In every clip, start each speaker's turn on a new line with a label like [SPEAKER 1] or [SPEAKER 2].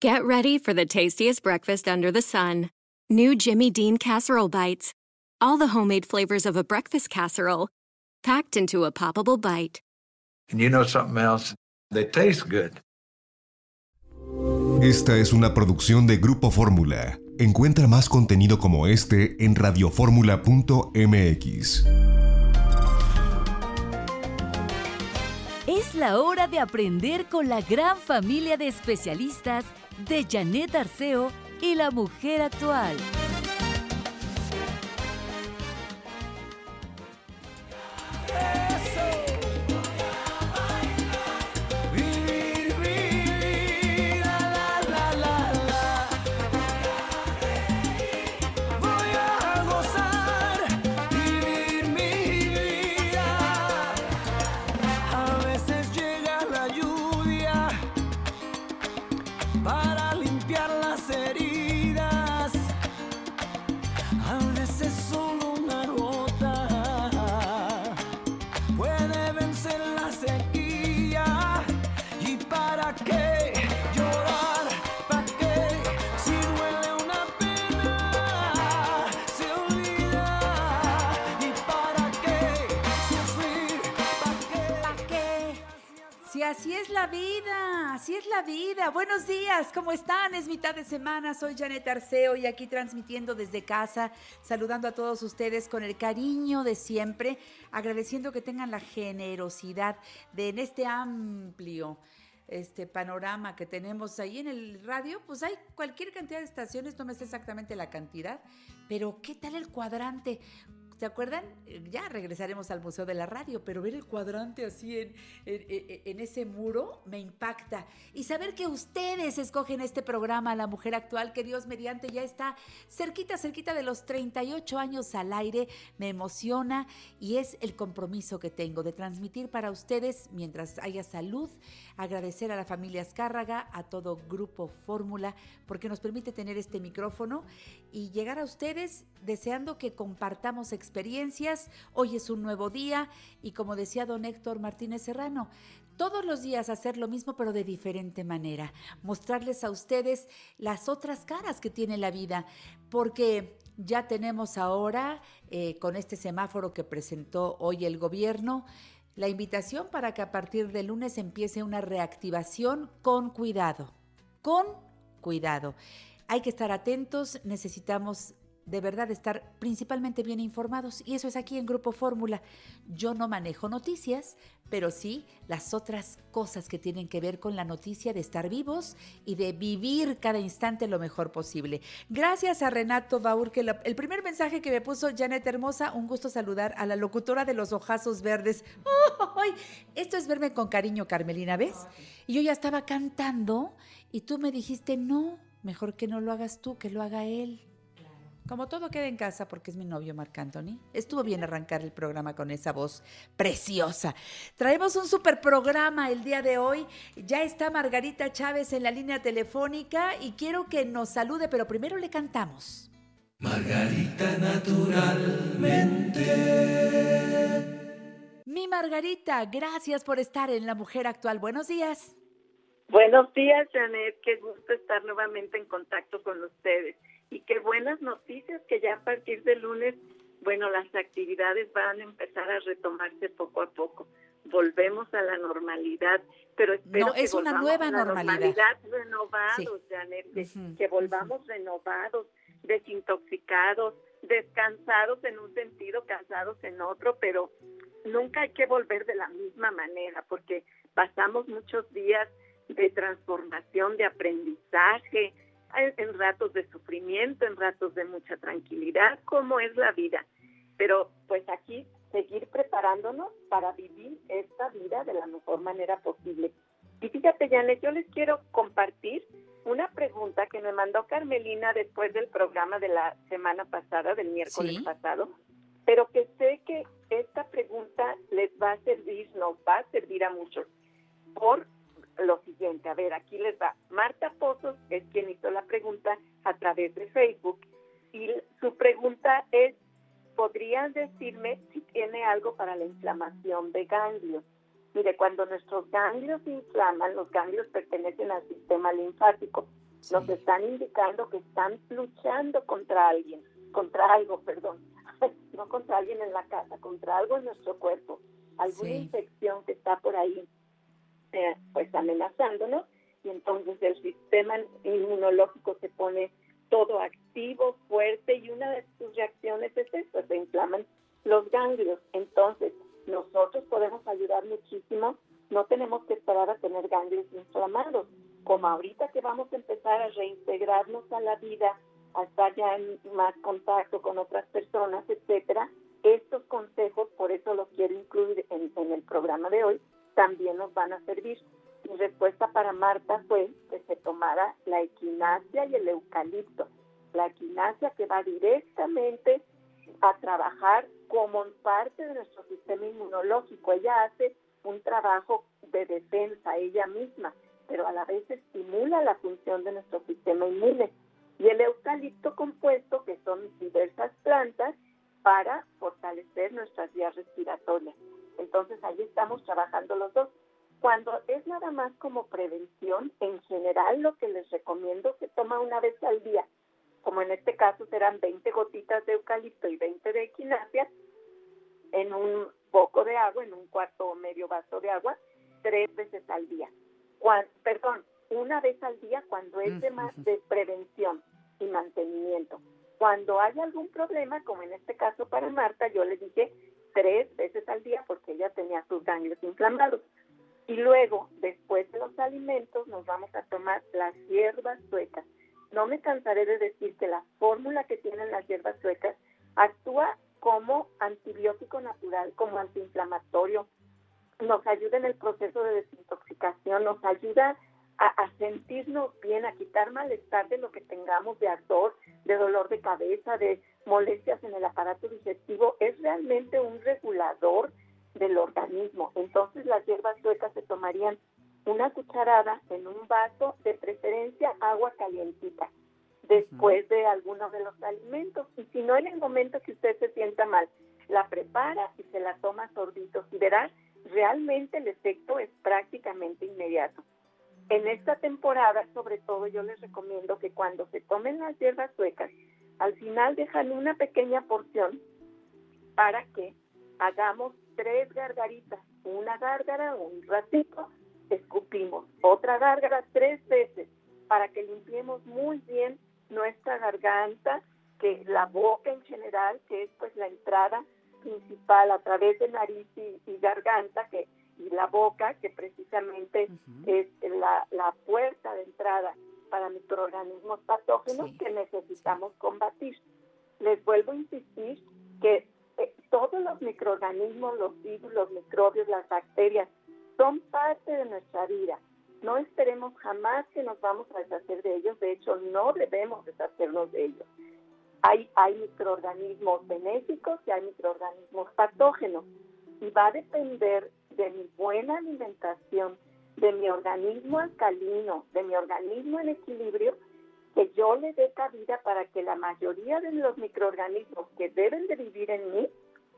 [SPEAKER 1] Get ready for the tastiest breakfast under the sun. New Jimmy Dean casserole bites. All the homemade flavors of a breakfast casserole packed into a poppable bite.
[SPEAKER 2] And you know something else? They taste good.
[SPEAKER 3] Esta es una producción de Grupo Fórmula. Encuentra más contenido como este en radioformula.mx.
[SPEAKER 4] Es la hora de aprender con la gran familia de especialistas de Janet Arceo y la mujer actual.
[SPEAKER 5] Así es la vida, así es la vida. Buenos días, ¿cómo están? Es mitad de semana, soy Janet Arceo y aquí transmitiendo desde casa, saludando a todos ustedes con el cariño de siempre, agradeciendo que tengan la generosidad de en este amplio este panorama que tenemos ahí en el radio, pues hay cualquier cantidad de estaciones, no me sé exactamente la cantidad, pero ¿qué tal el cuadrante? ¿Se acuerdan? Eh, ya regresaremos al Museo de la Radio, pero ver el cuadrante así en, en, ese muro me impacta. Y saber que ustedes escogen este programa, La Mujer Actual, que Dios mediante ya está cerquita, cerquita de los 38 años al aire, me emociona y es el compromiso que tengo de transmitir para ustedes mientras haya salud, agradecer a la familia Azcárraga, a todo Grupo Fórmula, porque nos permite tener este micrófono y llegar a ustedes deseando que compartamos experiencias. Hoy es un nuevo día y como decía don Héctor Martínez Serrano, todos los días hacer lo mismo pero de diferente manera, mostrarles a ustedes las otras caras que tiene la vida, porque ya tenemos ahora eh, con este semáforo que presentó hoy el gobierno, la invitación para que a partir de lunes empiece una reactivación con cuidado, con cuidado. Hay que estar atentos, necesitamos de verdad estar principalmente bien informados y eso es aquí en Grupo Fórmula. Yo no manejo noticias, pero sí las otras cosas que tienen que ver con la noticia de estar vivos y de vivir cada instante lo mejor posible. Gracias a Renato Baur, que el primer mensaje que me puso Janet Hermosa, un gusto saludar a la locutora de los ojazos verdes. Esto es verme con cariño, Carmelina, ¿ves? Y yo ya estaba cantando y tú me dijiste, no, mejor que no lo hagas tú, que lo haga él. Como todo queda en casa porque es mi novio Marc Anthony. Estuvo bien arrancar el programa con esa voz preciosa. Traemos un super programa el día de hoy. Ya está Margarita Chávez en la línea telefónica y quiero que nos salude, pero primero le cantamos.
[SPEAKER 6] Margarita naturalmente.
[SPEAKER 5] Mi Margarita, gracias por estar en La Mujer Actual. Buenos días.
[SPEAKER 7] Buenos días, Janet. Qué gusto estar nuevamente en contacto con ustedes y qué buenas noticias que ya a partir de lunes, bueno, las actividades van a empezar a retomarse poco a poco. Volvemos a la normalidad, pero espero
[SPEAKER 5] no, es una nueva
[SPEAKER 7] a
[SPEAKER 5] la
[SPEAKER 7] normalidad. renovados, Janet, que volvamos renovados, desintoxicados, descansados en un sentido, cansados en otro, pero nunca hay que volver de la misma manera, porque pasamos muchos días de transformación, de aprendizaje, en ratos de sufrimiento, en ratos de mucha tranquilidad, como es la vida. Pero pues aquí seguir preparándonos para vivir esta vida de la mejor manera posible. Y fíjate, Janet, yo les quiero compartir una pregunta que me mandó Carmelina después del programa de la semana pasada, del miércoles pasado, pero que sé que esta pregunta les va a servir, nos va a servir a muchos, por lo siguiente. A ver, aquí les va. Marta Pozos es quien hizo la pregunta a través de Facebook y su pregunta es, ¿podrían decirme si tiene algo para la inflamación de ganglios? Mire, cuando nuestros ganglios se inflaman, los ganglios pertenecen al sistema linfático nos están indicando que están luchando contra alguien, contra algo, perdón, no contra alguien en la casa, contra algo en nuestro cuerpo, alguna infección que está por ahí, eh, pues amenazándonos, y entonces el sistema inmunológico se pone todo activo, fuerte, y una de sus reacciones es esto, se inflaman los ganglios. Entonces, nosotros podemos ayudar muchísimo, no tenemos que esperar a tener ganglios inflamados, como ahorita que vamos a empezar a reintegrarnos a la vida, a estar ya en más contacto con otras personas, etcétera, estos consejos, por eso los quiero incluir en, en el programa de hoy, también nos van a servir. Mi respuesta para Marta fue que se tomara la equinacia y el eucalipto. La equinacia que va directamente a trabajar como parte de nuestro sistema inmunológico. Ella hace un trabajo de defensa ella misma, pero a la vez estimula la función de nuestro sistema inmune. Y el eucalipto compuesto, que son diversas plantas, para fortalecer nuestras vías respiratorias. Entonces ahí estamos trabajando los dos. Cuando es nada más como prevención, en general lo que les recomiendo que toma una vez al día, como en este caso serán 20 gotitas de eucalipto y 20 de equinacia, en un poco de agua, en un cuarto o medio vaso de agua, tres veces al día. perdón, una vez al día cuando es de, más, de prevención y mantenimiento. Cuando hay algún problema, como en este caso para Marta, yo le dije tres veces al día porque ella tenía sus ganglios inflamados. Y luego, después de los alimentos, nos vamos a tomar las hierbas suecas. No me cansaré de decir que la fórmula que tienen las hierbas suecas actúa como antibiótico natural, como antiinflamatorio, nos ayuda en el proceso de desintoxicación, nos ayuda a, sentirnos bien, a quitar malestar de lo que tengamos de ardor, de dolor de cabeza, de molestias en el aparato digestivo. Es realmente un regulador del organismo. Entonces las hierbas suecas se tomarían una cucharada en un vaso, de preferencia agua calientita, después de algunos de los alimentos. Y si no en el momento que usted se sienta mal, la prepara y se la toma a sorbitos y verá, realmente el efecto es prácticamente inmediato. En esta temporada, sobre todo, yo les recomiendo que cuando se tomen las hierbas suecas, al final dejan una pequeña porción para que hagamos tres gargaritas, una gárgara, un ratito, escupimos, otra gárgara tres veces para que limpiemos muy bien nuestra garganta, que la boca en general, que es pues la entrada principal a través de nariz y, garganta, que y la boca, que precisamente es la, la, puerta de entrada para microorganismos patógenos que necesitamos combatir. Les vuelvo a insistir que eh, todos los microorganismos, los virus, los microbios, las bacterias, son parte de nuestra vida. No esperemos jamás que nos vamos a deshacer de ellos, de hecho no debemos deshacernos de ellos. Hay, hay microorganismos benéficos y hay microorganismos patógenos y va a depender de mi buena alimentación, de mi organismo alcalino, de mi organismo en equilibrio, que yo le dé cabida para que la mayoría de los microorganismos que deben de vivir en mí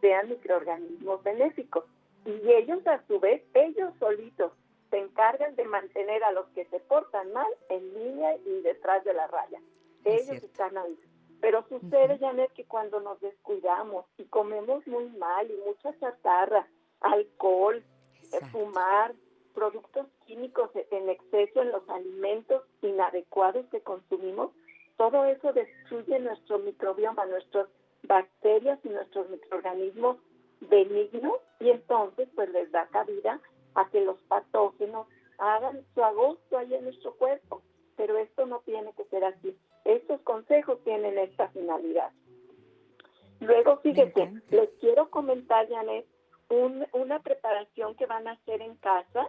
[SPEAKER 7] sean microorganismos benéficos. Y ellos a su vez, ellos solitos, se encargan de mantener a los que se portan mal en línea y detrás de la raya. ellos están ahí. Pero sucede, Janet, que cuando nos descuidamos y comemos muy mal y mucha chatarra, alcohol, fumar, productos químicos en exceso en los alimentos inadecuados que consumimos, todo eso destruye nuestro microbioma, nuestras bacterias y nuestros microorganismos benignos y entonces pues les da cabida a que los patógenos hagan su agosto ahí en nuestro cuerpo. Pero esto no tiene que ser así. Estos consejos tienen esta finalidad. Luego, fíjense, les quiero comentar, Janet, una preparación que van a hacer en casa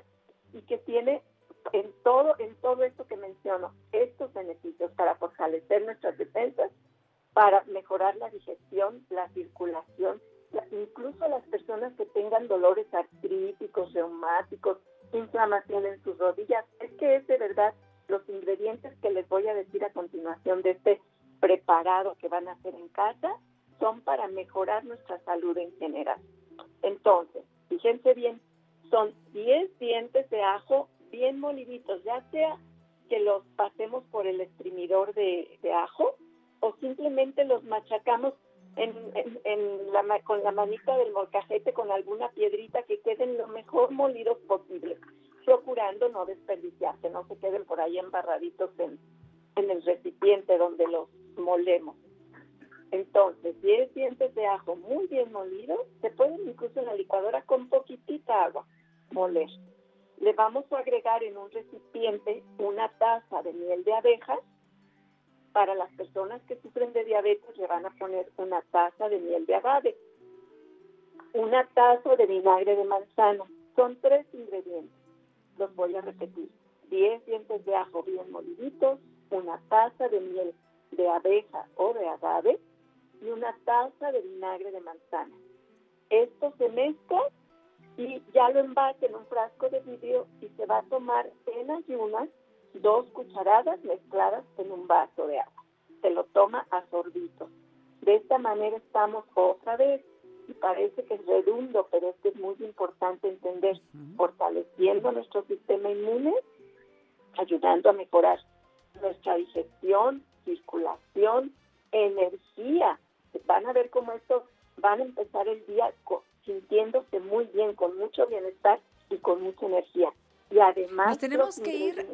[SPEAKER 7] y que tiene en todo, en todo esto que menciono, estos beneficios para fortalecer nuestras defensas, para mejorar la digestión, la circulación, incluso las personas que tengan dolores artríticos, reumáticos, inflamación en sus rodillas. Es que es de verdad los ingredientes que les voy a decir a continuación de este preparado que van a hacer en casa son para mejorar nuestra salud en general. Entonces, fíjense bien, son 10 dientes de ajo bien moliditos, ya sea que los pasemos por el exprimidor de, ajo o simplemente los machacamos en, la, con la manita del molcajete con alguna piedrita que queden lo mejor molidos posible, procurando no desperdiciarse, no se queden por ahí embarraditos en, en el recipiente donde los molemos. Entonces, 10 dientes de ajo muy bien molidos, se pueden incluso en la licuadora con poquitita agua moler. Le vamos a agregar en un recipiente una taza de miel de abejas. Para las personas que sufren de diabetes le van a poner una taza de miel de agave, una taza de vinagre de manzano. Son tres ingredientes. Los voy a repetir. 10 dientes de ajo bien moliditos, una taza de miel de abeja o de agave, y una taza de vinagre de manzana. Esto se mezcla y ya lo envase en un frasco de vidrio y se va a tomar en ayunas dos cucharadas mezcladas en un vaso de agua. Se lo toma a sorbitos. De esta manera estamos otra vez, y parece que es redundo, pero esto es muy importante entender, fortaleciendo nuestro sistema inmune, ayudando a mejorar nuestra digestión, circulación, energía, van a ver cómo esto van a empezar el día sintiéndose muy bien, con mucho bienestar y con mucha energía. Y además...
[SPEAKER 5] Nos tenemos que ir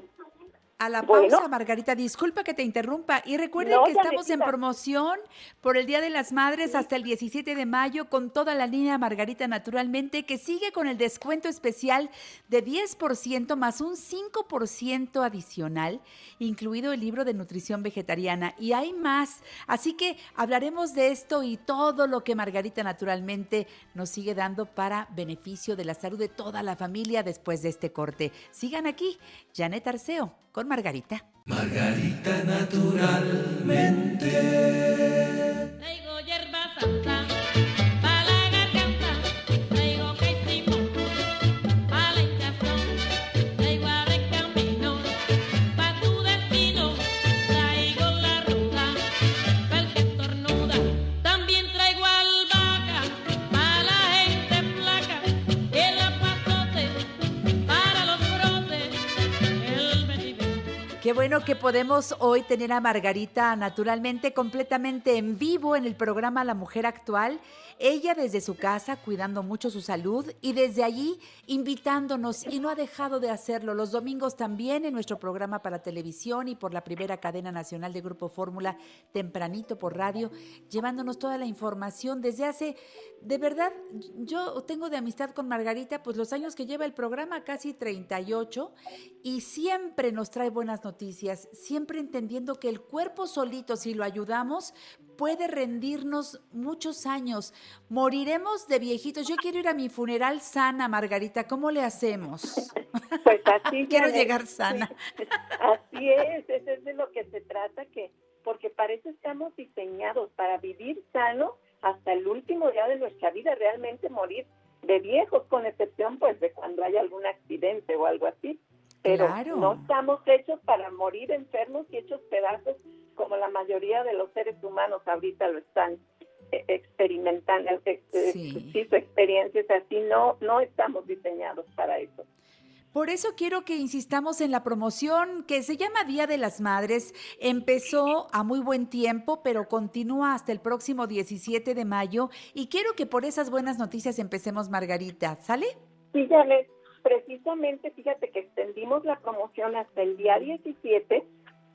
[SPEAKER 5] a la pausa, Margarita. Disculpa que te interrumpa. Y recuerden que estamos en promoción por el Día de las Madres hasta el 17 de mayo con toda la línea Margarita Naturalmente, que sigue con el descuento especial de 10% más un 5% adicional, incluido el libro de nutrición vegetariana. Y hay más. Así que hablaremos de esto y todo lo que Margarita Naturalmente nos sigue dando para beneficio de la salud de toda la familia después de este corte. Sigan aquí, Janet Arceo con Margarita.
[SPEAKER 6] Margarita naturalmente.
[SPEAKER 5] Qué bueno que podemos hoy tener a Margarita naturalmente, completamente en vivo en el programa La Mujer Actual. Ella desde su casa cuidando mucho su salud y desde allí invitándonos y no ha dejado de hacerlo. Los domingos también en nuestro programa para televisión y por la primera cadena nacional de Grupo Fórmula, tempranito por radio, llevándonos toda la información desde hace, de verdad, yo tengo de amistad con Margarita, pues los años que lleva el programa, casi 38, y siempre nos trae buenas noticias siempre entendiendo que el cuerpo solito, si lo ayudamos, puede rendirnos muchos años. Moriremos de viejitos. Yo quiero ir a mi funeral sana, Margarita. ¿Cómo le hacemos?
[SPEAKER 7] Pues así.
[SPEAKER 5] quiero llegar sana.
[SPEAKER 7] Así es, eso es de lo que se trata, que porque para eso estamos diseñados, para vivir sano hasta el último día de nuestra vida, realmente morir de viejos, con excepción pues de cuando hay algún accidente o algo así pero no estamos hechos para morir enfermos y hechos pedazos como la mayoría de los seres humanos ahorita lo están experimentando, eh, eh, sí. su experiencia es así, no, no estamos diseñados para eso.
[SPEAKER 5] Por eso quiero que insistamos en la promoción que se llama Día de las Madres. Empezó a muy buen tiempo, pero continúa hasta el próximo 17 de mayo. Y quiero que por esas buenas noticias empecemos, Margarita. ¿Sale?
[SPEAKER 7] Sí, Janet precisamente fíjate que extendimos la promoción hasta el día 17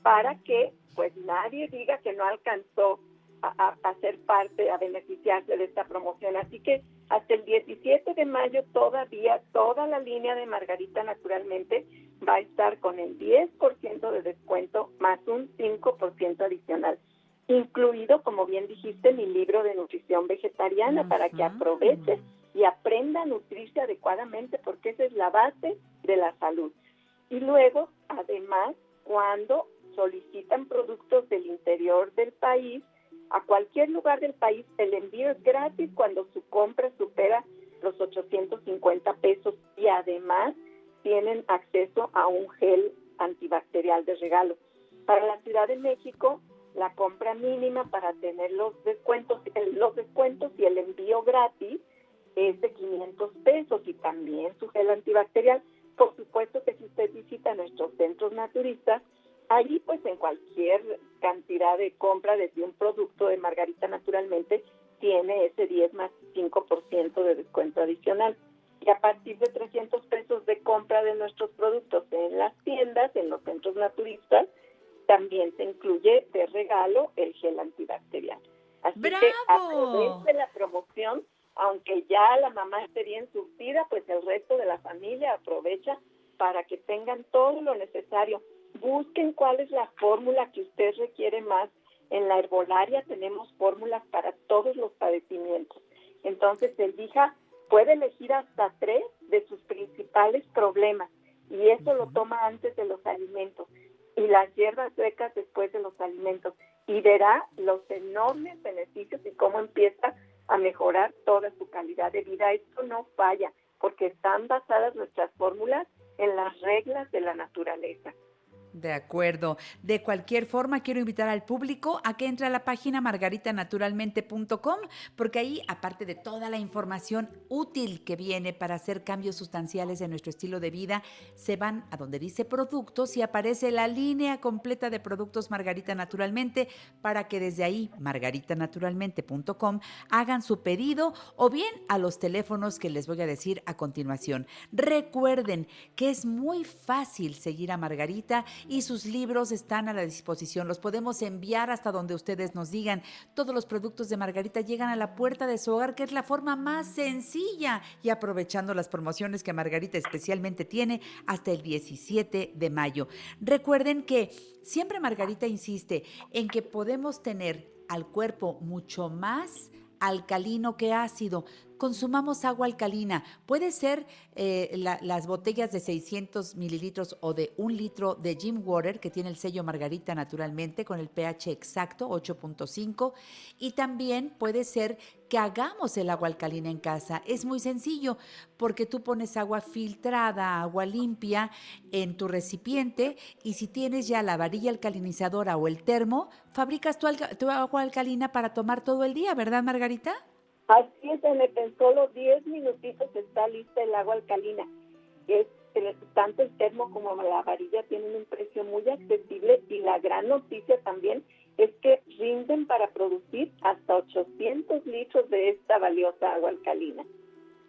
[SPEAKER 7] para que pues nadie diga que no alcanzó a, a, ser parte, a beneficiarse de esta promoción. Así que hasta el 17 de mayo todavía toda la línea de Margarita naturalmente va a estar con el 10% de descuento más un 5% adicional, incluido, como bien dijiste, mi libro de nutrición vegetariana para que aproveches y aprenda a nutrirse adecuadamente porque esa es la base de la salud. Y luego, además, cuando solicitan productos del interior del país, a cualquier lugar del país, el envío es gratis cuando su compra supera los 850 pesos y además tienen acceso a un gel antibacterial de regalo. Para la Ciudad de México, la compra mínima para tener los descuentos, los descuentos y el envío gratis es de 500 pesos y también su gel antibacterial por supuesto que si usted visita nuestros centros naturistas, allí pues en cualquier cantidad de compra desde un producto de Margarita naturalmente tiene ese 10 más 5% de descuento adicional. Y a partir de 300 pesos de compra de nuestros productos en las tiendas, en los centros naturistas, también se incluye de regalo el gel antibacterial. Así que aproveche la promoción, aunque ya la mamá esté bien surtida, pues el resto de la familia aprovecha para que tengan todo lo necesario. Busquen cuál es la fórmula que usted requiere más. En la herbolaria tenemos fórmulas para todos los padecimientos. Entonces, elija, puede elegir hasta tres de sus principales problemas y eso lo toma antes de los alimentos y las hierbas secas después de los alimentos y verá los enormes beneficios y cómo empieza a mejorar toda su calidad de vida. Esto no falla porque están basadas nuestras fórmulas en las reglas de la naturaleza.
[SPEAKER 5] De acuerdo. De cualquier forma, quiero invitar al público a que entre a la página margaritanaturalmente.com, porque ahí, aparte de toda la información útil que viene para hacer cambios sustanciales en nuestro estilo de vida, se van a donde dice productos y aparece la línea completa de productos Margarita Naturalmente para que desde ahí, margaritanaturalmente.com, hagan su pedido o bien a los teléfonos que les voy a decir a continuación. Recuerden que es muy fácil seguir a Margarita y sus libros están a la disposición. Los podemos enviar hasta donde ustedes nos digan. Todos los productos de Margarita llegan a la puerta de su hogar, que es la forma más sencilla y aprovechando las promociones que Margarita especialmente tiene hasta el 17 de mayo. Recuerden que siempre Margarita insiste en que podemos tener al cuerpo mucho más alcalino que ácido consumamos agua alcalina. Puede ser eh, las botellas de 600 mililitros o de un litro de Jim Water, que tiene el sello Margarita naturalmente, con el pH exacto, 8.5. Y también puede ser que hagamos el agua alcalina en casa. Es muy sencillo, porque tú pones agua filtrada, agua limpia en tu recipiente y si tienes ya la varilla alcalinizadora o el termo, fabricas tu agua alcalina para tomar todo el día, ¿verdad, Margarita?
[SPEAKER 7] Así es, en solo 10 minutitos está lista el agua alcalina. Es, tanto el termo como la varilla tienen un precio muy accesible y la gran noticia también es que rinden para producir hasta 800 litros de esta valiosa agua alcalina.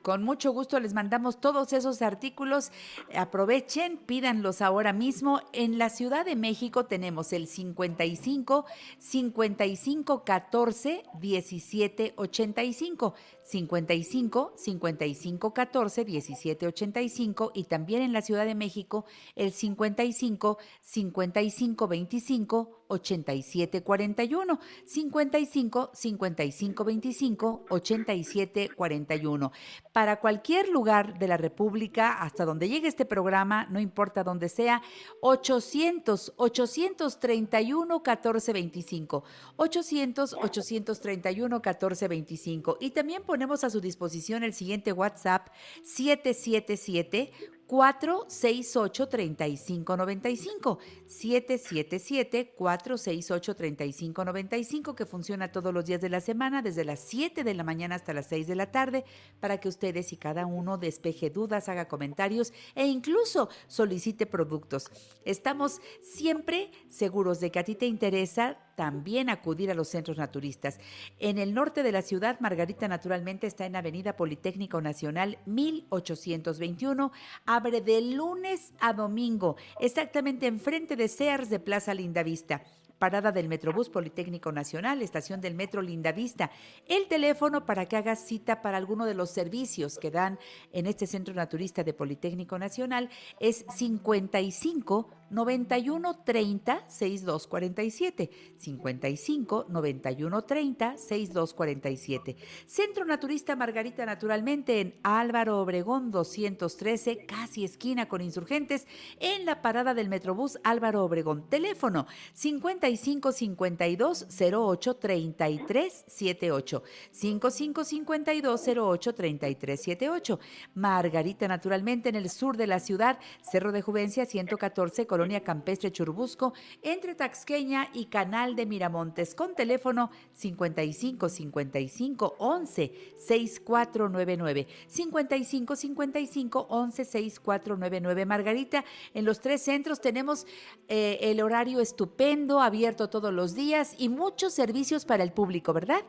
[SPEAKER 5] Con mucho gusto les mandamos todos esos artículos. Aprovechen, pídanlos ahora mismo. En la Ciudad de México tenemos el 55 55 14 17 85. 55 55 14 17 85 y también en la Ciudad de México el 55 55 25 87 41 55 55 25 87 41 para cualquier lugar de la República hasta donde llegue este programa no importa dónde sea 800 831 14 25 800 831 14 25 y también por ponemos a su disposición el siguiente WhatsApp 777 468-3595. 777-468-3595 que funciona todos los días de la semana desde las 7 de la mañana hasta las 6 de la tarde para que ustedes y cada uno despeje dudas, haga comentarios e incluso solicite productos. Estamos siempre seguros de que a ti te interesa también acudir a los centros naturistas. En el norte de la ciudad, Margarita naturalmente está en Avenida Politécnico Nacional 1821. Abre de lunes a domingo, exactamente enfrente de Sears de Plaza Lindavista parada del Metrobús Politécnico Nacional, estación del Metro Lindavista. El teléfono para que hagas cita para alguno de los servicios que dan en este Centro Naturista de Politécnico Nacional es 55 91 30 6247. 55 91 30 6247. Centro Naturista Margarita Naturalmente en Álvaro Obregón 213, casi esquina con insurgentes, en la parada del Metrobús Álvaro Obregón. Teléfono 55 52 08 33 78. 55 52 08 33 78. Margarita Naturalmente en el sur de la ciudad, Cerro de Juvencia 114 Colonia Campestre Churbusco, entre Taxqueña y Canal de Miramontes, con teléfono 55 55 11 6499. 55 55 11 6499. Margarita, en los tres centros tenemos eh, el horario estupendo, abierto todos los días y muchos servicios para el público, ¿verdad?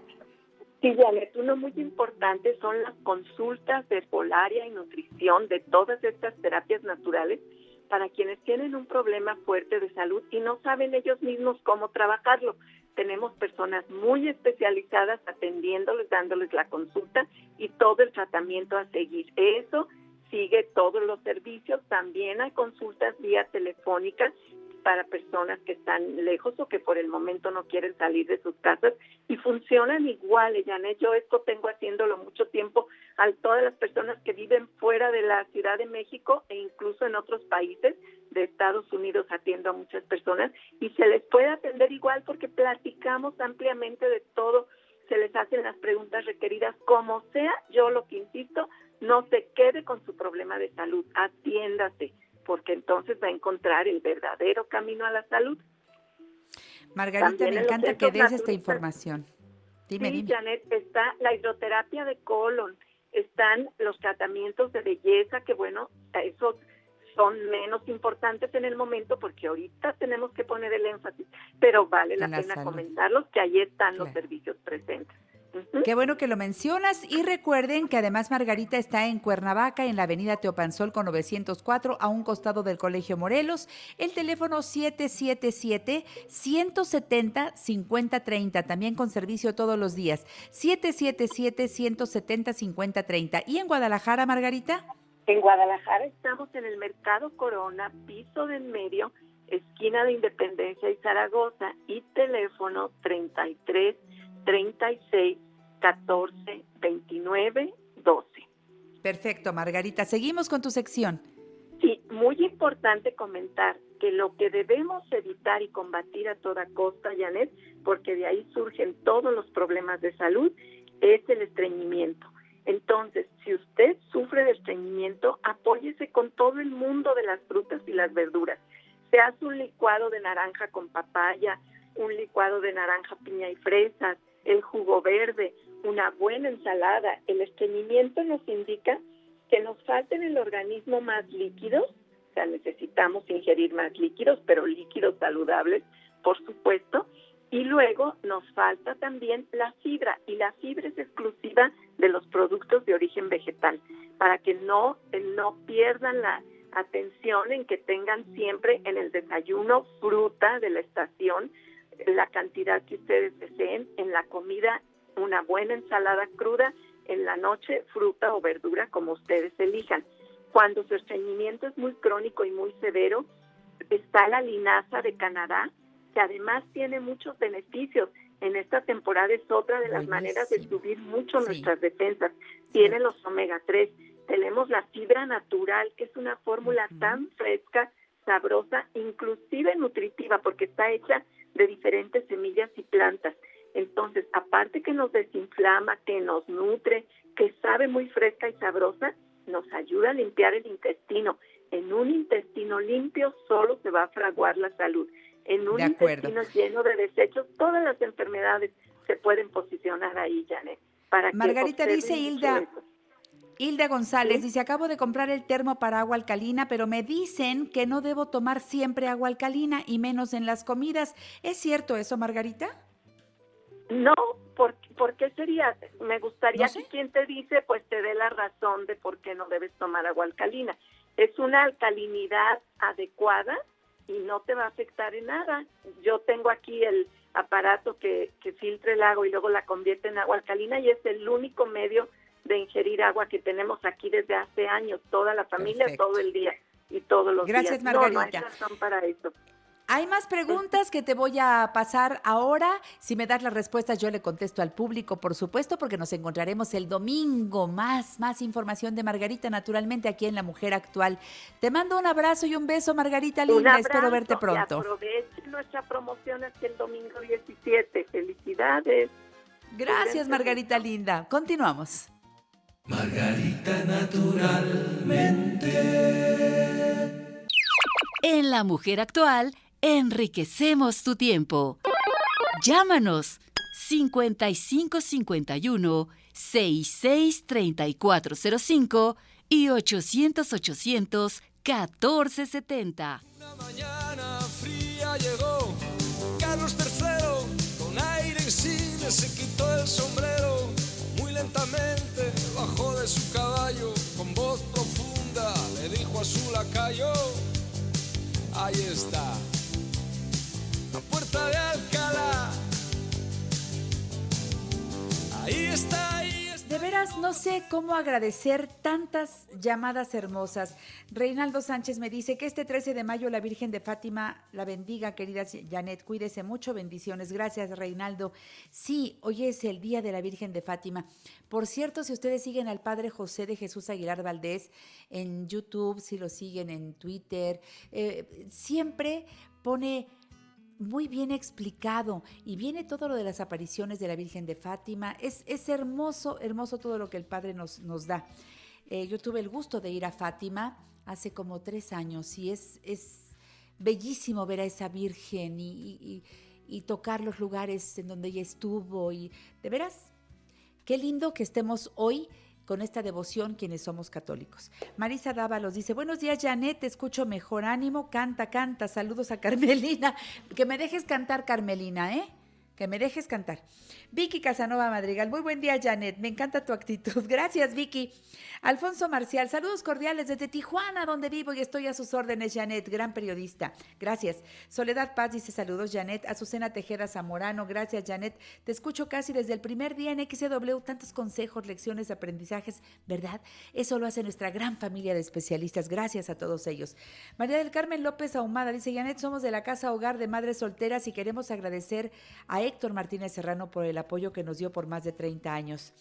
[SPEAKER 7] Sí, Janet, uno muy importante son las consultas de polaria y nutrición de todas estas terapias naturales para quienes tienen un problema fuerte de salud y no saben ellos mismos cómo trabajarlo. Tenemos personas muy especializadas atendiéndoles, dándoles la consulta y todo el tratamiento a seguir. Eso sigue todos los servicios. También hay consultas vía telefónica para personas que están lejos o que por el momento no quieren salir de sus casas y funcionan igual, Janet. Yo esto tengo haciéndolo mucho tiempo a todas las personas que viven fuera de la Ciudad de México e incluso en otros países de Estados Unidos atiendo a muchas personas y se les puede atender igual porque platicamos ampliamente de todo, se les hacen las preguntas requeridas como sea, yo lo que insisto, no se quede con su problema de salud, atiéndase porque entonces va a encontrar el verdadero camino a la salud.
[SPEAKER 5] Margarita, me encanta que des esta información.
[SPEAKER 7] Dime, sí, Janet, está la hidroterapia de colon, están los tratamientos de belleza, que bueno, esos son menos importantes en el momento porque ahorita tenemos que poner el énfasis, pero vale la, pena comentarlos que ahí están los servicios presentes.
[SPEAKER 5] Qué bueno que lo mencionas y recuerden que además Margarita está en Cuernavaca, en la avenida Teopanzol con 904, a un costado del Colegio Morelos. El teléfono 777-170-5030, también con servicio todos los días. 777-170-5030. ¿Y en Guadalajara, Margarita?
[SPEAKER 7] En Guadalajara estamos en el Mercado Corona, piso de en medio, esquina de Independencia y Zaragoza, y teléfono 33 36 14 29 12.
[SPEAKER 5] Perfecto, Margarita. Seguimos con tu sección.
[SPEAKER 7] Sí, muy importante comentar que lo que debemos evitar y combatir a toda costa, Janet, porque de ahí surgen todos los problemas de salud, es el estreñimiento. Entonces, si usted sufre de estreñimiento, apóyese con todo el mundo de las frutas y las verduras. Se hace un licuado de naranja con papaya, un licuado de naranja, piña y fresas, el jugo verde, una buena ensalada. El estreñimiento nos indica que nos falta en el organismo más líquidos, o sea, necesitamos ingerir más líquidos, pero líquidos saludables, por supuesto, y luego nos falta también la fibra, y la fibra es exclusiva de los productos de origen vegetal, para que no, no pierdan la atención en que tengan siempre en el desayuno fruta de la estación, la cantidad que ustedes deseen, en la comida una buena ensalada cruda, en la noche fruta o verdura como ustedes elijan. Cuando su estreñimiento es muy crónico y muy severo, está la linaza de Canadá, que además tiene muchos beneficios. En esta temporada es otra de las maneras de subir mucho nuestras defensas. Tiene los omega 3. Tenemos la fibra natural, que es una fórmula tan fresca, sabrosa, inclusive nutritiva, porque está hecha de diferentes semillas y plantas. Entonces, aparte que nos desinflama, que nos nutre, que sabe muy fresca y sabrosa, nos ayuda a limpiar el intestino. En un intestino limpio solo se va a fraguar la salud. En un intestino lleno de desechos, todas las enfermedades se pueden posicionar ahí, Janet. Para
[SPEAKER 5] Margarita dice Hilda, Hilda González dice, acabo de comprar el termo para agua alcalina, pero me dicen que no debo tomar siempre agua alcalina y menos en las comidas. ¿Es cierto eso, Margarita?
[SPEAKER 7] No, ¿por, qué sería? Me gustaría que quien te dice, pues te dé la razón de por qué no debes tomar agua alcalina. Es una alcalinidad adecuada y no te va a afectar en nada. Yo tengo aquí el aparato que, que filtra el agua y luego la convierte en agua alcalina y es el único medio de ingerir agua que tenemos aquí desde hace años, toda la familia, todo el día y todos los
[SPEAKER 5] días.
[SPEAKER 7] Gracias,
[SPEAKER 5] Margarita.
[SPEAKER 7] No, para eso.
[SPEAKER 5] Hay más preguntas que te voy a pasar ahora. Si me das las respuestas, yo le contesto al público, por supuesto, porque nos encontraremos el domingo. Más, más información de Margarita, naturalmente, aquí en La Mujer Actual. Te mando un abrazo y un beso, Margarita linda. Espero verte pronto.
[SPEAKER 7] Y nuestra promoción hasta el domingo 17. Felicidades.
[SPEAKER 5] Gracias, Margarita linda. Continuamos.
[SPEAKER 6] Margarita naturalmente.
[SPEAKER 4] En La Mujer Actual, enriquecemos tu tiempo. Llámanos 5551 663405 y 800 800 1470.
[SPEAKER 8] Una mañana fría llegó ahí está. La puerta de
[SPEAKER 5] no sé cómo agradecer tantas llamadas hermosas. Reinaldo Sánchez me dice que este 13 de mayo la Virgen de Fátima la bendiga, querida Janet. Cuídese mucho, bendiciones. Gracias, Reinaldo. Sí, hoy es el día de la Virgen de Fátima. Por cierto, si ustedes siguen al Padre José de Jesús Aguilar Valdés en YouTube, si lo siguen en Twitter, eh, siempre pone muy bien explicado y viene todo lo de las apariciones de la Virgen de Fátima. Es, es hermoso, hermoso todo lo que el Padre nos, nos da. Eh, yo tuve el gusto de ir a Fátima hace como tres años y es, es bellísimo ver a esa Virgen y, y tocar los lugares en donde ella estuvo y de veras, qué lindo que estemos hoy con esta devoción quienes somos católicos. Marisa Dávalos dice, buenos días Janet, te escucho mejor ánimo, canta, canta, saludos a Carmelina, que me dejes cantar Carmelina, ¿eh? Que me dejes cantar. Vicky Casanova Madrigal, muy buen día Janet, me encanta tu actitud. Gracias Vicky. Alfonso Marcial, saludos cordiales desde Tijuana, donde vivo y estoy a sus órdenes, Janet, gran periodista. Gracias. Soledad Paz dice saludos, Janet. Azucena Tejeda Zamorano, gracias, Janet. Te escucho casi desde el primer día en XW, tantos consejos, lecciones, aprendizajes, ¿verdad? Eso lo hace nuestra gran familia de especialistas. Gracias a todos ellos. María del Carmen López Ahumada dice, Janet, somos de la Casa Hogar de Madres Solteras y queremos agradecer a Héctor Martínez Serrano por el apoyo que nos dio por más de 30 años.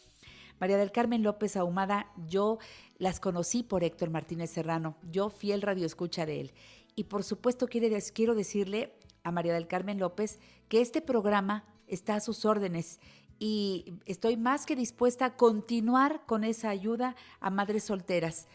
[SPEAKER 5] María del Carmen López Ahumada, yo las conocí por Héctor Martínez Serrano, yo fiel radioescucha de él. Y por supuesto quiero decirle a María del Carmen López que este programa está a sus órdenes y estoy más que dispuesta a continuar con esa ayuda a madres solteras.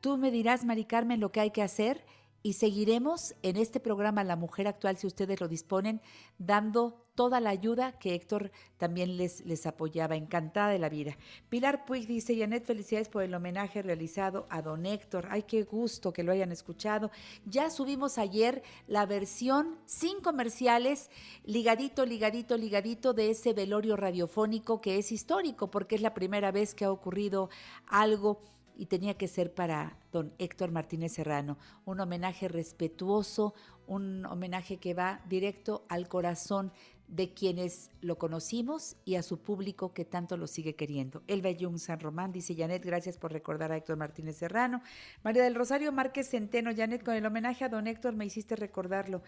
[SPEAKER 5] Tú me dirás, Mari Carmen, lo que hay que hacer y seguiremos en este programa La Mujer Actual, si ustedes lo disponen, dando toda la ayuda que Héctor también les, les apoyaba. Encantada de la vida. Pilar Puig dice, Janet, felicidades por el homenaje realizado a don Héctor. Ay, qué gusto que lo hayan escuchado. Ya subimos ayer la versión sin comerciales, ligadito, ligadito, ligadito de ese velorio radiofónico que es histórico porque es la primera vez que ha ocurrido algo y tenía que ser para don Héctor Martínez Serrano, un homenaje respetuoso, un homenaje que va directo al corazón de quienes lo conocimos y a su público que tanto lo sigue queriendo. Elba Jung San Román dice, Janet, gracias por recordar a Héctor Martínez Serrano. María del Rosario Márquez Centeno, Janet, con el homenaje a don Héctor me hiciste recordarlo.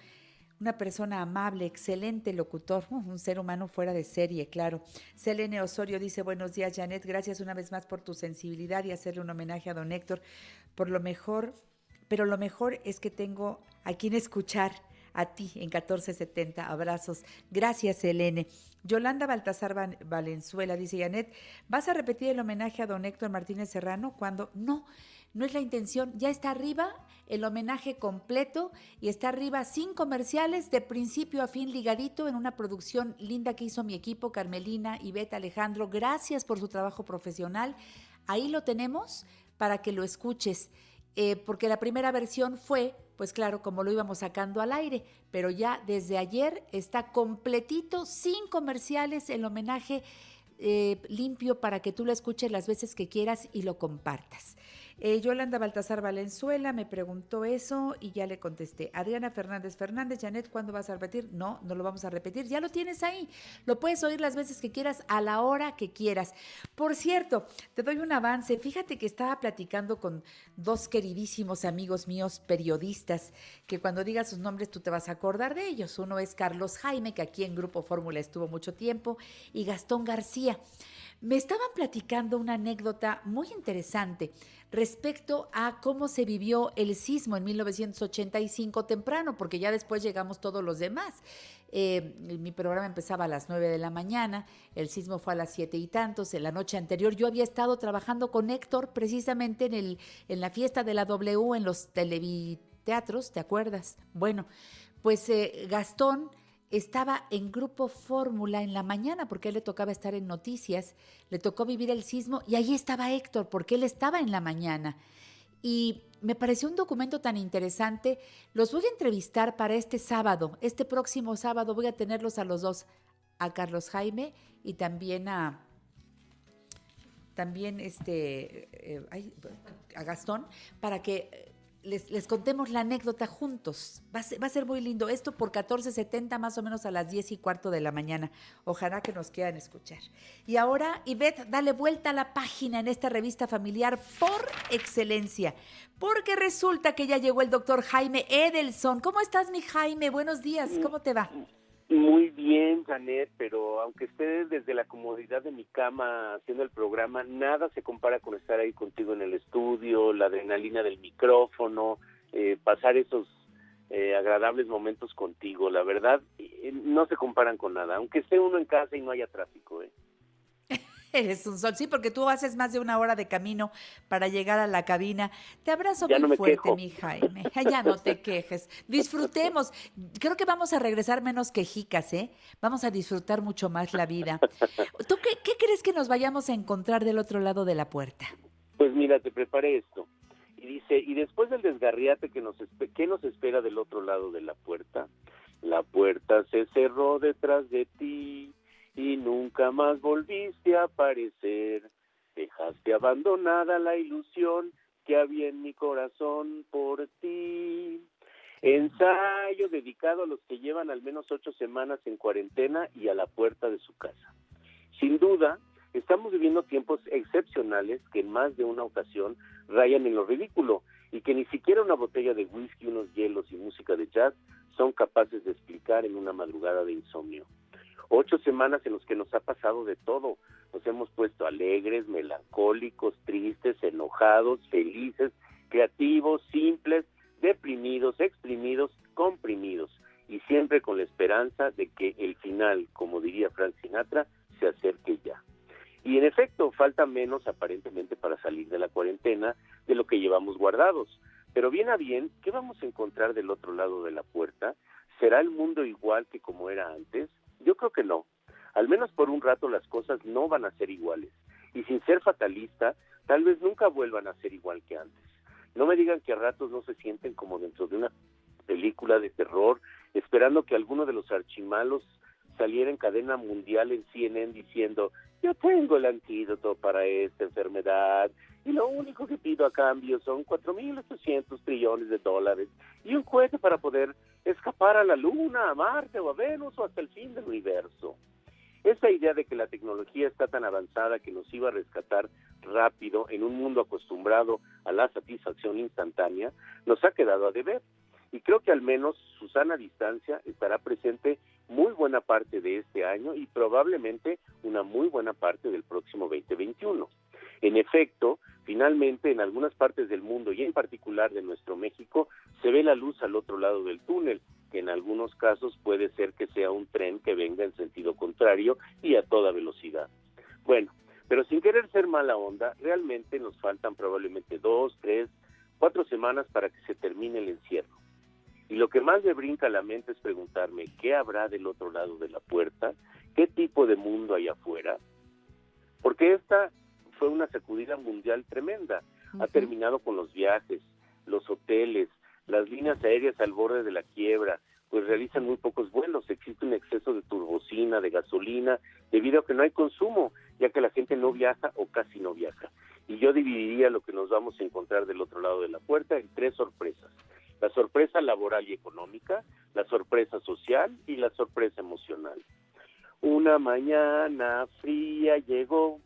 [SPEAKER 5] Una persona amable, excelente locutor, un ser humano fuera de serie, claro. Selene Osorio dice, buenos días, Janet, gracias una vez más por tu sensibilidad y hacerle un homenaje a don Héctor. Por lo mejor, pero lo mejor es que tengo a quien escuchar a ti en 1470. Abrazos. Gracias, Elene. Yolanda Baltasar Valenzuela dice, Janet, ¿vas a repetir el homenaje a don Héctor Martínez Serrano cuando no? No es la intención, ya está arriba el homenaje completo y está arriba sin comerciales de principio a fin ligadito en una producción linda que hizo mi equipo, Carmelina y Beta Alejandro. Gracias por su trabajo profesional. Ahí lo tenemos para que lo escuches. Eh, porque la primera versión fue, pues claro, como lo íbamos sacando al aire, pero ya desde ayer está completito, sin comerciales, el homenaje eh, limpio para que tú lo escuches las veces que quieras y lo compartas. Eh, Yolanda Baltasar Valenzuela me preguntó eso y ya le contesté. Adriana Fernández Fernández, Janet, ¿cuándo vas a repetir? No, no lo vamos a repetir, ya lo tienes ahí. Lo puedes oír las veces que quieras, a la hora que quieras. Por cierto, te doy un avance. Fíjate que estaba platicando con dos queridísimos amigos míos periodistas, que cuando digas sus nombres tú te vas a acordar de ellos. Uno es Carlos Jaime, que aquí en Grupo Fórmula estuvo mucho tiempo, y Gastón García. Me estaban platicando una anécdota muy interesante respecto a cómo se vivió el sismo en 1985 temprano, porque ya después llegamos todos los demás. Eh, mi programa empezaba a las 9 de la mañana, el sismo fue a las siete y tantos, en la noche anterior yo había estado trabajando con Héctor precisamente en, el, en la fiesta de la W, en los televi teatros, ¿te acuerdas? Bueno, pues eh, Gastón estaba en grupo fórmula en la mañana porque él le tocaba estar en noticias, le tocó vivir el sismo y ahí estaba Héctor porque él estaba en la mañana. Y me pareció un documento tan interesante. Los voy a entrevistar para este sábado, este próximo sábado voy a tenerlos a los dos, a Carlos Jaime y también a también este eh, a Gastón para que les, contemos la anécdota juntos. Va a, ser, muy lindo. Esto por 14.70 más o menos a las 10 y cuarto de la mañana. Ojalá que nos quieran escuchar. Y ahora, Ivette, dale vuelta a la página en esta revista familiar por excelencia. Porque resulta que ya llegó el doctor Jaime Edelson. ¿Cómo estás, mi Jaime? Buenos días. ¿Cómo te va?
[SPEAKER 9] Muy bien, Janet, pero aunque esté desde la comodidad de mi cama haciendo el programa, nada se compara con estar ahí contigo en el estudio, la adrenalina del micrófono, eh, pasar esos eh, agradables momentos contigo. La verdad, eh, no se comparan con nada, aunque esté uno en casa y no haya tráfico. ¿eh?
[SPEAKER 5] Eres un sol, sí, porque tú haces más de una hora de camino para llegar a la cabina. Te abrazo muy fuerte, mi Jaime. Ya no te quejes. Disfrutemos. Creo que vamos a regresar menos quejicas, ¿eh? Vamos a disfrutar mucho más la vida. ¿Tú qué, qué crees que nos vayamos a encontrar del otro lado de la puerta?
[SPEAKER 9] Pues mira, te preparé esto. Y dice, y después del desgarriate que nos, ¿qué nos espera del otro lado de la puerta? La puerta se cerró detrás de ti y nunca más volviste a aparecer. Dejaste abandonada la ilusión que había en mi corazón por ti. Ensayo dedicado a los que llevan al menos ocho semanas en cuarentena y a la puerta de su casa. Sin duda, estamos viviendo tiempos excepcionales que en más de una ocasión rayan en lo ridículo y que ni siquiera una botella de whisky, unos hielos y música de jazz son capaces de explicar en una madrugada de insomnio ocho semanas en los que nos ha pasado de todo. Nos hemos puesto alegres, melancólicos, tristes, enojados, felices, creativos, simples, deprimidos, exprimidos, comprimidos, y siempre con la esperanza de que el final, como diría Frank Sinatra, se acerque ya. Y en efecto, falta menos aparentemente para salir de la cuarentena de lo que llevamos guardados. Pero bien a bien, ¿qué vamos a encontrar del otro lado de la puerta? ¿Será el mundo igual que como era antes? Yo creo que no. Al menos por un rato las cosas no van a ser iguales. Y sin ser fatalista, tal vez nunca vuelvan a ser igual que antes. No me digan que a ratos no se sienten como dentro de una película de terror, esperando que alguno de los archimalos saliera en cadena mundial en CNN diciendo, yo tengo el antídoto para esta enfermedad y lo único que pido a cambio son 4.800 trillones de dólares y un cohete para poder escapar a la Luna, a Marte o a Venus o hasta el fin del universo. Esa idea de que la tecnología está tan avanzada que nos iba a rescatar rápido en un mundo acostumbrado a la satisfacción instantánea nos ha quedado a deber. Y creo que al menos Susana Distancia estará presente muy buena parte de este año y probablemente una muy buena parte del próximo 2021. En efecto, finalmente en algunas partes del mundo y en particular de nuestro México se ve la luz al otro lado del túnel, que en algunos casos puede ser que sea un tren que venga en sentido contrario y a toda velocidad. Bueno, pero sin querer ser mala onda, realmente nos faltan probablemente dos, tres, cuatro semanas para que se termine el encierro. Y lo que más me brinca a la mente es preguntarme qué habrá del otro lado de la puerta, qué tipo de mundo hay afuera, porque esta fue una sacudida mundial tremenda. Ha terminado con los viajes, los hoteles, las líneas aéreas al borde de la quiebra, pues realizan muy pocos vuelos, existe un exceso de turbocina, de gasolina, debido a que no hay consumo, ya que la gente no viaja o casi no viaja. Y yo dividiría lo que nos vamos a encontrar del otro lado de la puerta en tres sorpresas la sorpresa laboral y económica, la sorpresa social y la sorpresa emocional. Una mañana fría llegó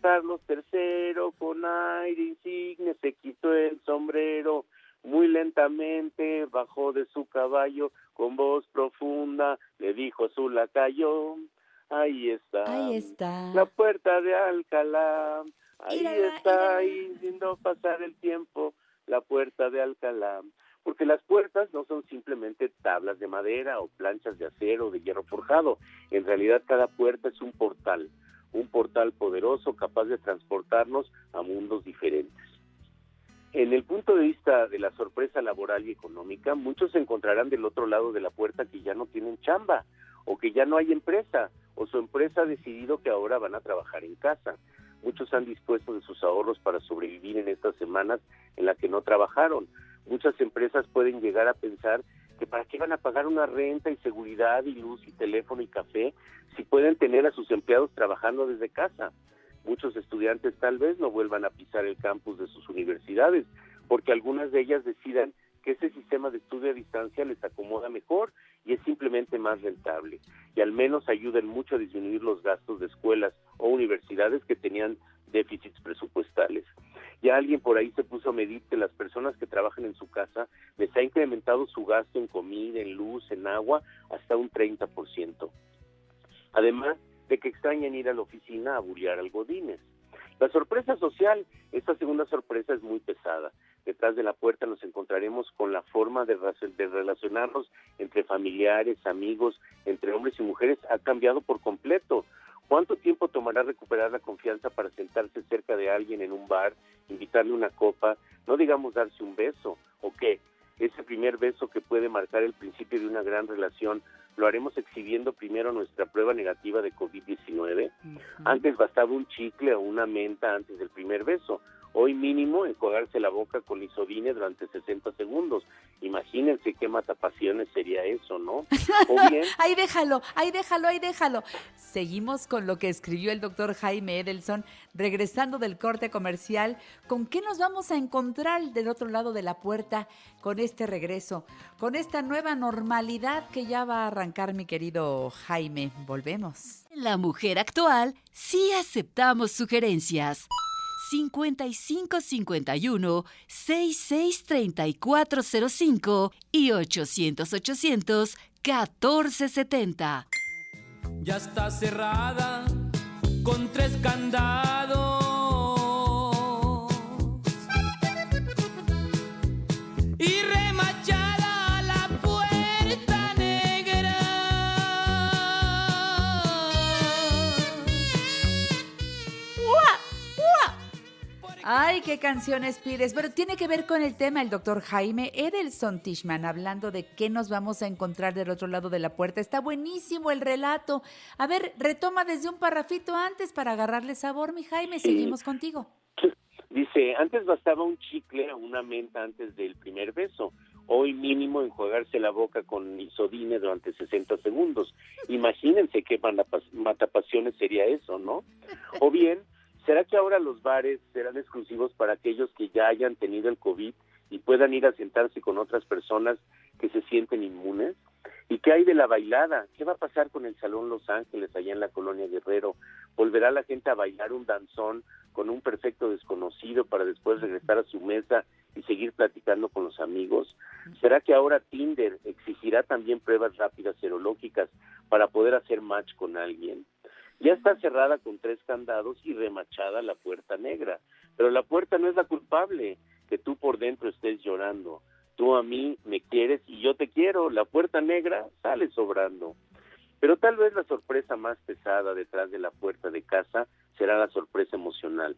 [SPEAKER 9] Carlos III con aire insigne, se quitó el sombrero, muy lentamente bajó de su caballo, con voz profunda le dijo a su lacayo, ahí está,
[SPEAKER 5] ahí está,
[SPEAKER 9] la puerta de Alcalá, ahí está, ahí viendo pasar el tiempo, la puerta de Alcalá porque las puertas no son simplemente tablas de madera o planchas de acero o de hierro forjado, en realidad cada puerta es un portal, un portal poderoso capaz de transportarnos a mundos diferentes. en el punto de vista de la sorpresa laboral y económica, muchos se encontrarán del otro lado de la puerta que ya no tienen chamba o que ya no hay empresa o su empresa ha decidido que ahora van a trabajar en casa. Muchos han dispuesto de sus ahorros para sobrevivir en estas semanas en las que no trabajaron. Muchas empresas pueden llegar a pensar que para qué van a pagar una renta y seguridad y luz y teléfono y café si pueden tener a sus empleados trabajando desde casa. Muchos estudiantes tal vez no vuelvan a pisar el campus de sus universidades porque algunas de ellas decidan que ese sistema de estudio a distancia les acomoda mejor y es simplemente más rentable y al menos ayuden mucho a disminuir los gastos de escuelas o universidades que tenían déficits presupuestales. Ya alguien por ahí se puso a medir que las personas que trabajan en su casa les ha incrementado su gasto en comida, en luz, en agua hasta un 30%. Además de que extrañan ir a la oficina a bullear al Godines. La sorpresa social, esta segunda sorpresa es muy pesada detrás de la puerta nos encontraremos con la forma de, de relacionarnos entre familiares, amigos, entre hombres y mujeres ha cambiado por completo. ¿Cuánto tiempo tomará recuperar la confianza para sentarse cerca de alguien en un bar, invitarle una copa, no digamos darse un beso? ¿O qué? Ese primer beso que puede marcar el principio de una gran relación, lo haremos exhibiendo primero nuestra prueba negativa de COVID-19. Antes bastaba un chicle o una menta antes del primer beso hoy mínimo enjuagarse la boca con isodine durante 60 segundos. Imagínense qué matapasiones sería eso, ¿no?
[SPEAKER 5] O bien... ahí déjalo, ahí déjalo, ahí déjalo. Seguimos con lo que escribió el doctor Jaime Edelson, regresando del corte comercial. ¿Con qué nos vamos a encontrar del otro lado de la puerta con este regreso? Con esta nueva normalidad que ya va a arrancar mi querido Jaime. Volvemos.
[SPEAKER 4] La mujer actual sí aceptamos sugerencias. 5551 663405 y 800 800 1470.
[SPEAKER 8] Ya está cerrada con tres candados
[SPEAKER 5] Ay, qué canciones pides. Pero tiene que ver con el tema el doctor Jaime Edelson Tishman, hablando de qué nos vamos a encontrar del otro lado de la puerta. Está buenísimo el relato. A ver, retoma desde un parrafito antes para agarrarle sabor, mi Jaime. Seguimos contigo.
[SPEAKER 9] Dice, antes bastaba un chicle o una menta antes del primer beso. Hoy mínimo enjuagarse la boca con isodine durante 60 segundos. Imagínense qué matapasiones sería eso, ¿no? O bien ¿Será que ahora los bares serán exclusivos para aquellos que ya hayan tenido el COVID y puedan ir a sentarse con otras personas que se sienten inmunes? ¿Y qué hay de la bailada? ¿Qué va a pasar con el Salón Los Ángeles allá en la colonia Guerrero? ¿Volverá la gente a bailar un danzón con un perfecto desconocido para después regresar a su mesa y seguir platicando con los amigos? ¿Será que ahora Tinder exigirá también pruebas rápidas serológicas para poder hacer match con alguien? Ya está cerrada con tres candados y remachada la puerta negra. Pero la puerta no es la culpable que tú por dentro estés llorando. Tú a mí me quieres y yo te quiero. La puerta negra sale sobrando. Pero tal vez la sorpresa más pesada detrás de la puerta de casa será la sorpresa emocional.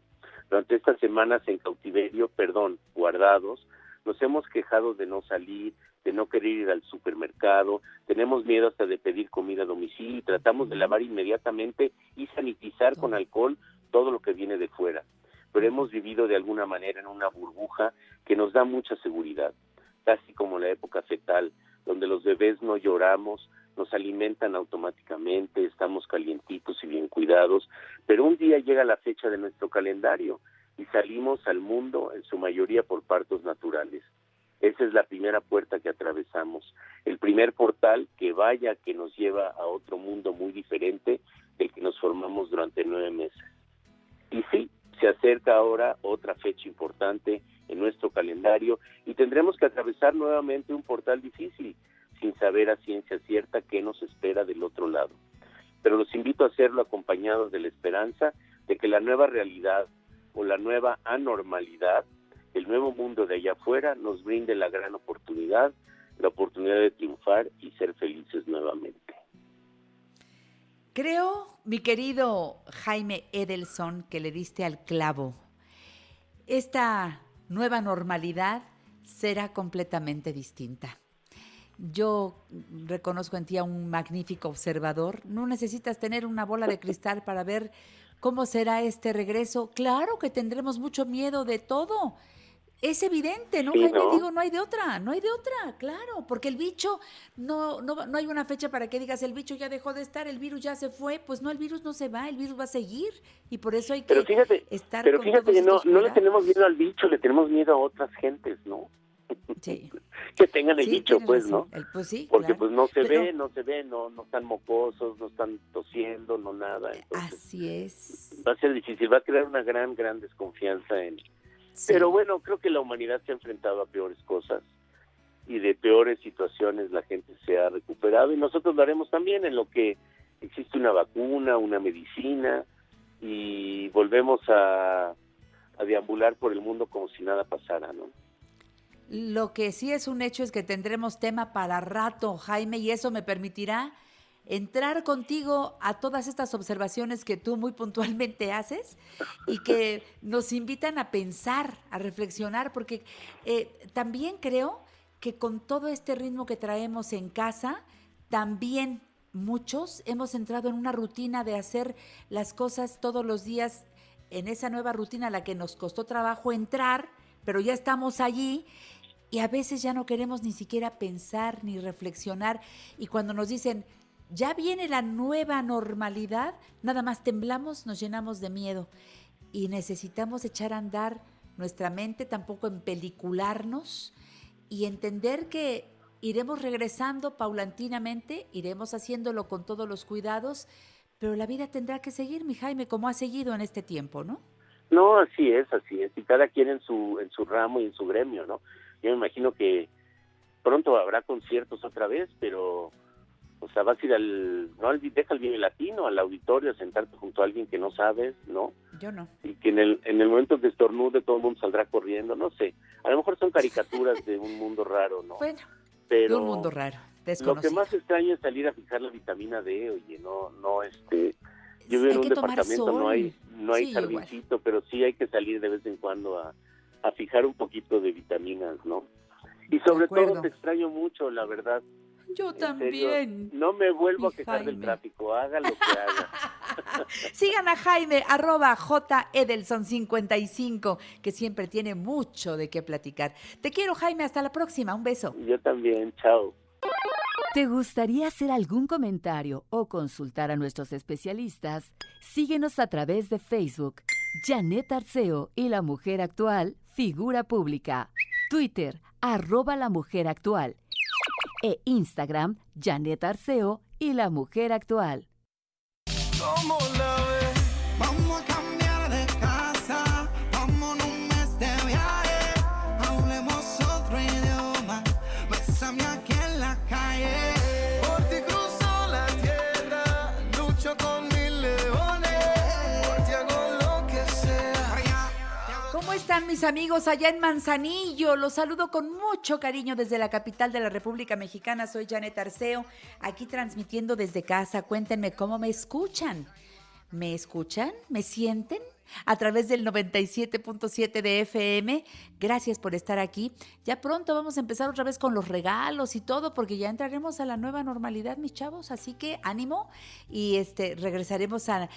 [SPEAKER 9] Durante estas semanas en cautiverio, perdón, guardados, nos hemos quejado de no salir, de no querer ir al supermercado, tenemos miedo hasta de pedir comida a domicilio y tratamos de lavar inmediatamente y sanitizar con alcohol todo lo que viene de fuera. Pero hemos vivido de alguna manera en una burbuja que nos da mucha seguridad, casi como la época fetal, donde los bebés no lloramos, nos alimentan automáticamente, estamos calientitos y bien cuidados, pero un día llega la fecha de nuestro calendario y salimos al mundo en su mayoría por partos naturales. Esa es la primera puerta que atravesamos, el primer portal que vaya, que nos lleva a otro mundo muy diferente del que nos formamos durante nueve meses. Y sí, se acerca ahora otra fecha importante en nuestro calendario y tendremos que atravesar nuevamente un portal difícil, sin saber a ciencia cierta qué nos espera del otro lado. Pero los invito a hacerlo acompañados de la esperanza de que la nueva realidad o la nueva anormalidad el nuevo mundo de allá afuera nos brinde la gran oportunidad, la oportunidad de triunfar y ser felices nuevamente.
[SPEAKER 5] Creo, mi querido Jaime Edelson, que le diste al clavo. Esta nueva normalidad será completamente distinta. Yo reconozco en ti a un magnífico observador. No necesitas tener una bola de cristal para ver cómo será este regreso. Claro que tendremos mucho miedo de todo. Es evidente, ¿no? Digo, no hay de otra, no hay de otra, claro, porque el bicho, no, no, no hay una fecha para que digas, el bicho ya dejó de estar, el virus ya se fue, pues no, el virus no se va, el virus va a seguir, y por eso hay que
[SPEAKER 9] pero fíjate,
[SPEAKER 5] estar
[SPEAKER 9] Pero fíjate que no, no le tenemos miedo al bicho, le tenemos miedo a otras gentes, ¿no?
[SPEAKER 5] Sí.
[SPEAKER 9] que tengan el bicho, pues, ¿no?
[SPEAKER 5] pues sí,
[SPEAKER 9] Porque pues no se ve, no se ve, no, no están mocosos, no están tosiendo, no nada.
[SPEAKER 5] Así es.
[SPEAKER 9] Va a ser difícil, va a crear una gran, gran desconfianza en pero bueno, creo que la humanidad se ha enfrentado a peores cosas y de peores situaciones la gente se ha recuperado y nosotros lo haremos también en lo que existe una vacuna, una medicina y volvemos a, a deambular por el mundo como si nada pasara, ¿no?
[SPEAKER 5] Lo que sí es un hecho es que tendremos tema para rato, Jaime, y eso me permitirá entrar contigo a todas estas observaciones que tú muy puntualmente haces y que nos invitan a pensar, a reflexionar, porque eh, también creo que con todo este ritmo que traemos en casa, también muchos hemos entrado en una rutina de hacer las cosas todos los días, en esa nueva rutina a la que nos costó trabajo entrar, pero ya estamos allí y a veces ya no queremos ni siquiera pensar ni reflexionar. Y cuando nos dicen, ya viene la nueva normalidad, nada más temblamos, nos llenamos de miedo y necesitamos echar a andar nuestra mente, tampoco en pelicularnos y entender que iremos regresando paulatinamente, iremos haciéndolo con todos los cuidados, pero la vida tendrá que seguir, mi Jaime, como ha seguido en este tiempo, ¿no?
[SPEAKER 9] No, así es, así es, y cada quien en su en su ramo y en su gremio, ¿no? Yo me imagino que pronto habrá conciertos otra vez, pero o sea, vas a ir al, no al, deja el bien latino, al auditorio, a sentarte junto a alguien que no sabes, ¿no?
[SPEAKER 5] Yo no.
[SPEAKER 9] Y que en el, en el momento que estornude todo el mundo saldrá corriendo, no sé. A lo mejor son caricaturas de un mundo raro, ¿no?
[SPEAKER 5] Bueno,
[SPEAKER 9] pero
[SPEAKER 5] de un mundo raro,
[SPEAKER 9] Lo que más extraño es salir a fijar la vitamina D, oye, no, no, este... Yo vivo en un departamento, no hay, no hay jardincito, pero sí hay que salir de vez en cuando a, a fijar un poquito de vitaminas, ¿no? Y sobre todo te extraño mucho, la verdad.
[SPEAKER 5] Yo también.
[SPEAKER 9] no me vuelvo a quejar del tráfico, haga lo que haga.
[SPEAKER 5] Sigan a Jaime, arroba jedelson55, que siempre tiene mucho de qué platicar. Te quiero, Jaime, hasta la próxima. Un beso.
[SPEAKER 9] Yo también, chao.
[SPEAKER 4] ¿Te gustaría hacer algún comentario o consultar a nuestros especialistas? Síguenos a través de Facebook, Janet Arceo y la Mujer Actual, Figura Pública. Twitter, arroba la Mujer Actual e Instagram Janet Arceo y la mujer actual.
[SPEAKER 5] Están mis amigos allá en Manzanillo? Los saludo con mucho cariño desde la capital de la República Mexicana. Soy Janet Arceo, aquí transmitiendo desde casa. Cuéntenme cómo me escuchan. ¿Me escuchan? ¿Me sienten? A través del 97.7 de FM. Gracias por estar aquí. Ya pronto vamos a empezar otra vez con los regalos y todo, porque ya entraremos a la nueva normalidad, mis chavos. Así que ánimo y este regresaremos a.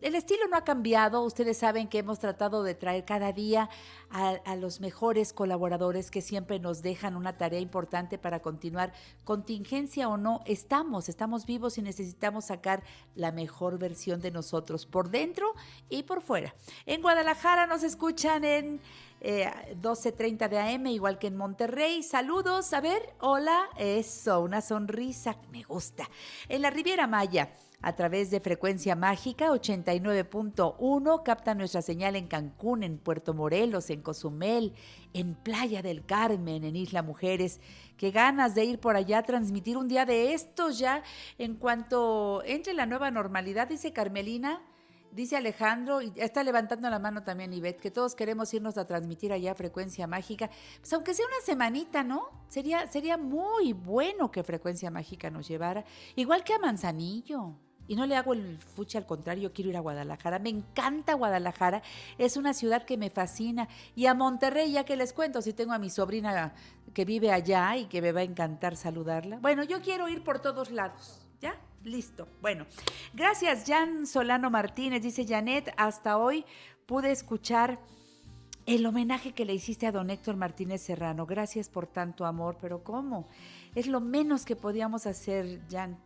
[SPEAKER 5] El estilo no ha cambiado. Ustedes saben que hemos tratado de traer cada día a, a los mejores colaboradores que siempre nos dejan una tarea importante para continuar. Contingencia o no, estamos, estamos vivos y necesitamos sacar la mejor versión de nosotros por dentro y por fuera. En Guadalajara nos escuchan en 12.30 eh, de AM, igual que en Monterrey. Saludos, a ver, hola, eso, una sonrisa, me gusta. En la Riviera Maya a través de frecuencia mágica 89.1. Capta nuestra señal en Cancún, en Puerto Morelos, en Cozumel, en Playa del Carmen, en Isla Mujeres. Qué ganas de ir por allá a transmitir un día de estos ya en cuanto entre la nueva normalidad, dice Carmelina. Dice Alejandro, y está levantando la mano también Ivette, que todos queremos irnos a transmitir allá Frecuencia Mágica. Pues aunque sea una semanita, ¿no? Sería, sería muy bueno que Frecuencia Mágica nos llevara. Igual que a Manzanillo. y no le hago el fuche al contrario, quiero ir a Guadalajara. Me encanta Guadalajara, es una ciudad que me fascina. Y a Monterrey, ya que les cuento, si tengo a mi sobrina que vive allá y que me va a encantar saludarla. Bueno, yo quiero ir por todos lados, ¿ya? Listo. Bueno, gracias Jan Solano Martínez, dice Janet, hasta hoy pude escuchar el homenaje que le hiciste a don Héctor Martínez Serrano. Gracias por tanto amor, pero ¿cómo? Es lo menos que podíamos hacer, Jan,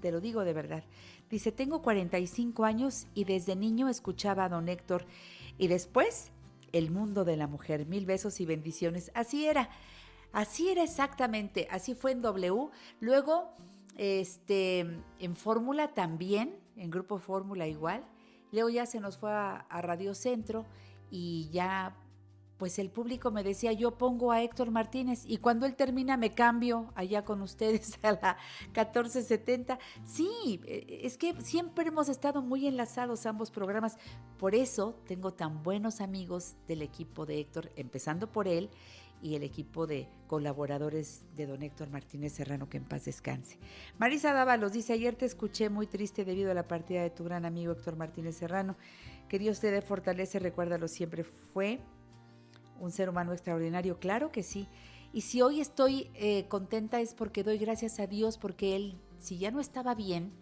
[SPEAKER 5] te lo digo de verdad. Dice, tengo 45 años y desde niño escuchaba a don Héctor y después el mundo de la mujer. Mil besos y bendiciones. Así era, así era exactamente, así fue en W. Luego, este, en Fórmula también, en Grupo Fórmula igual. Luego ya se nos fue a, a Radio Centro y ya pues el público me decía, yo pongo a Héctor Martínez y cuando él termina me cambio allá con ustedes a la 1470. Sí, eh, es que siempre hemos estado muy enlazados ambos programas. Por eso tengo tan buenos amigos del equipo de Héctor, empezando por él y el equipo de colaboradores de don Héctor Martínez Serrano, que en paz descanse. Marisa Dávalos dice, ayer te escuché muy triste debido a la partida de tu gran amigo Héctor Martínez Serrano. Que Dios te dé fortaleza, recuérdalo siempre. Fue un ser humano extraordinario, claro que sí. Y si hoy estoy eh, contenta es porque doy gracias a Dios, porque Él, si ya no estaba bien,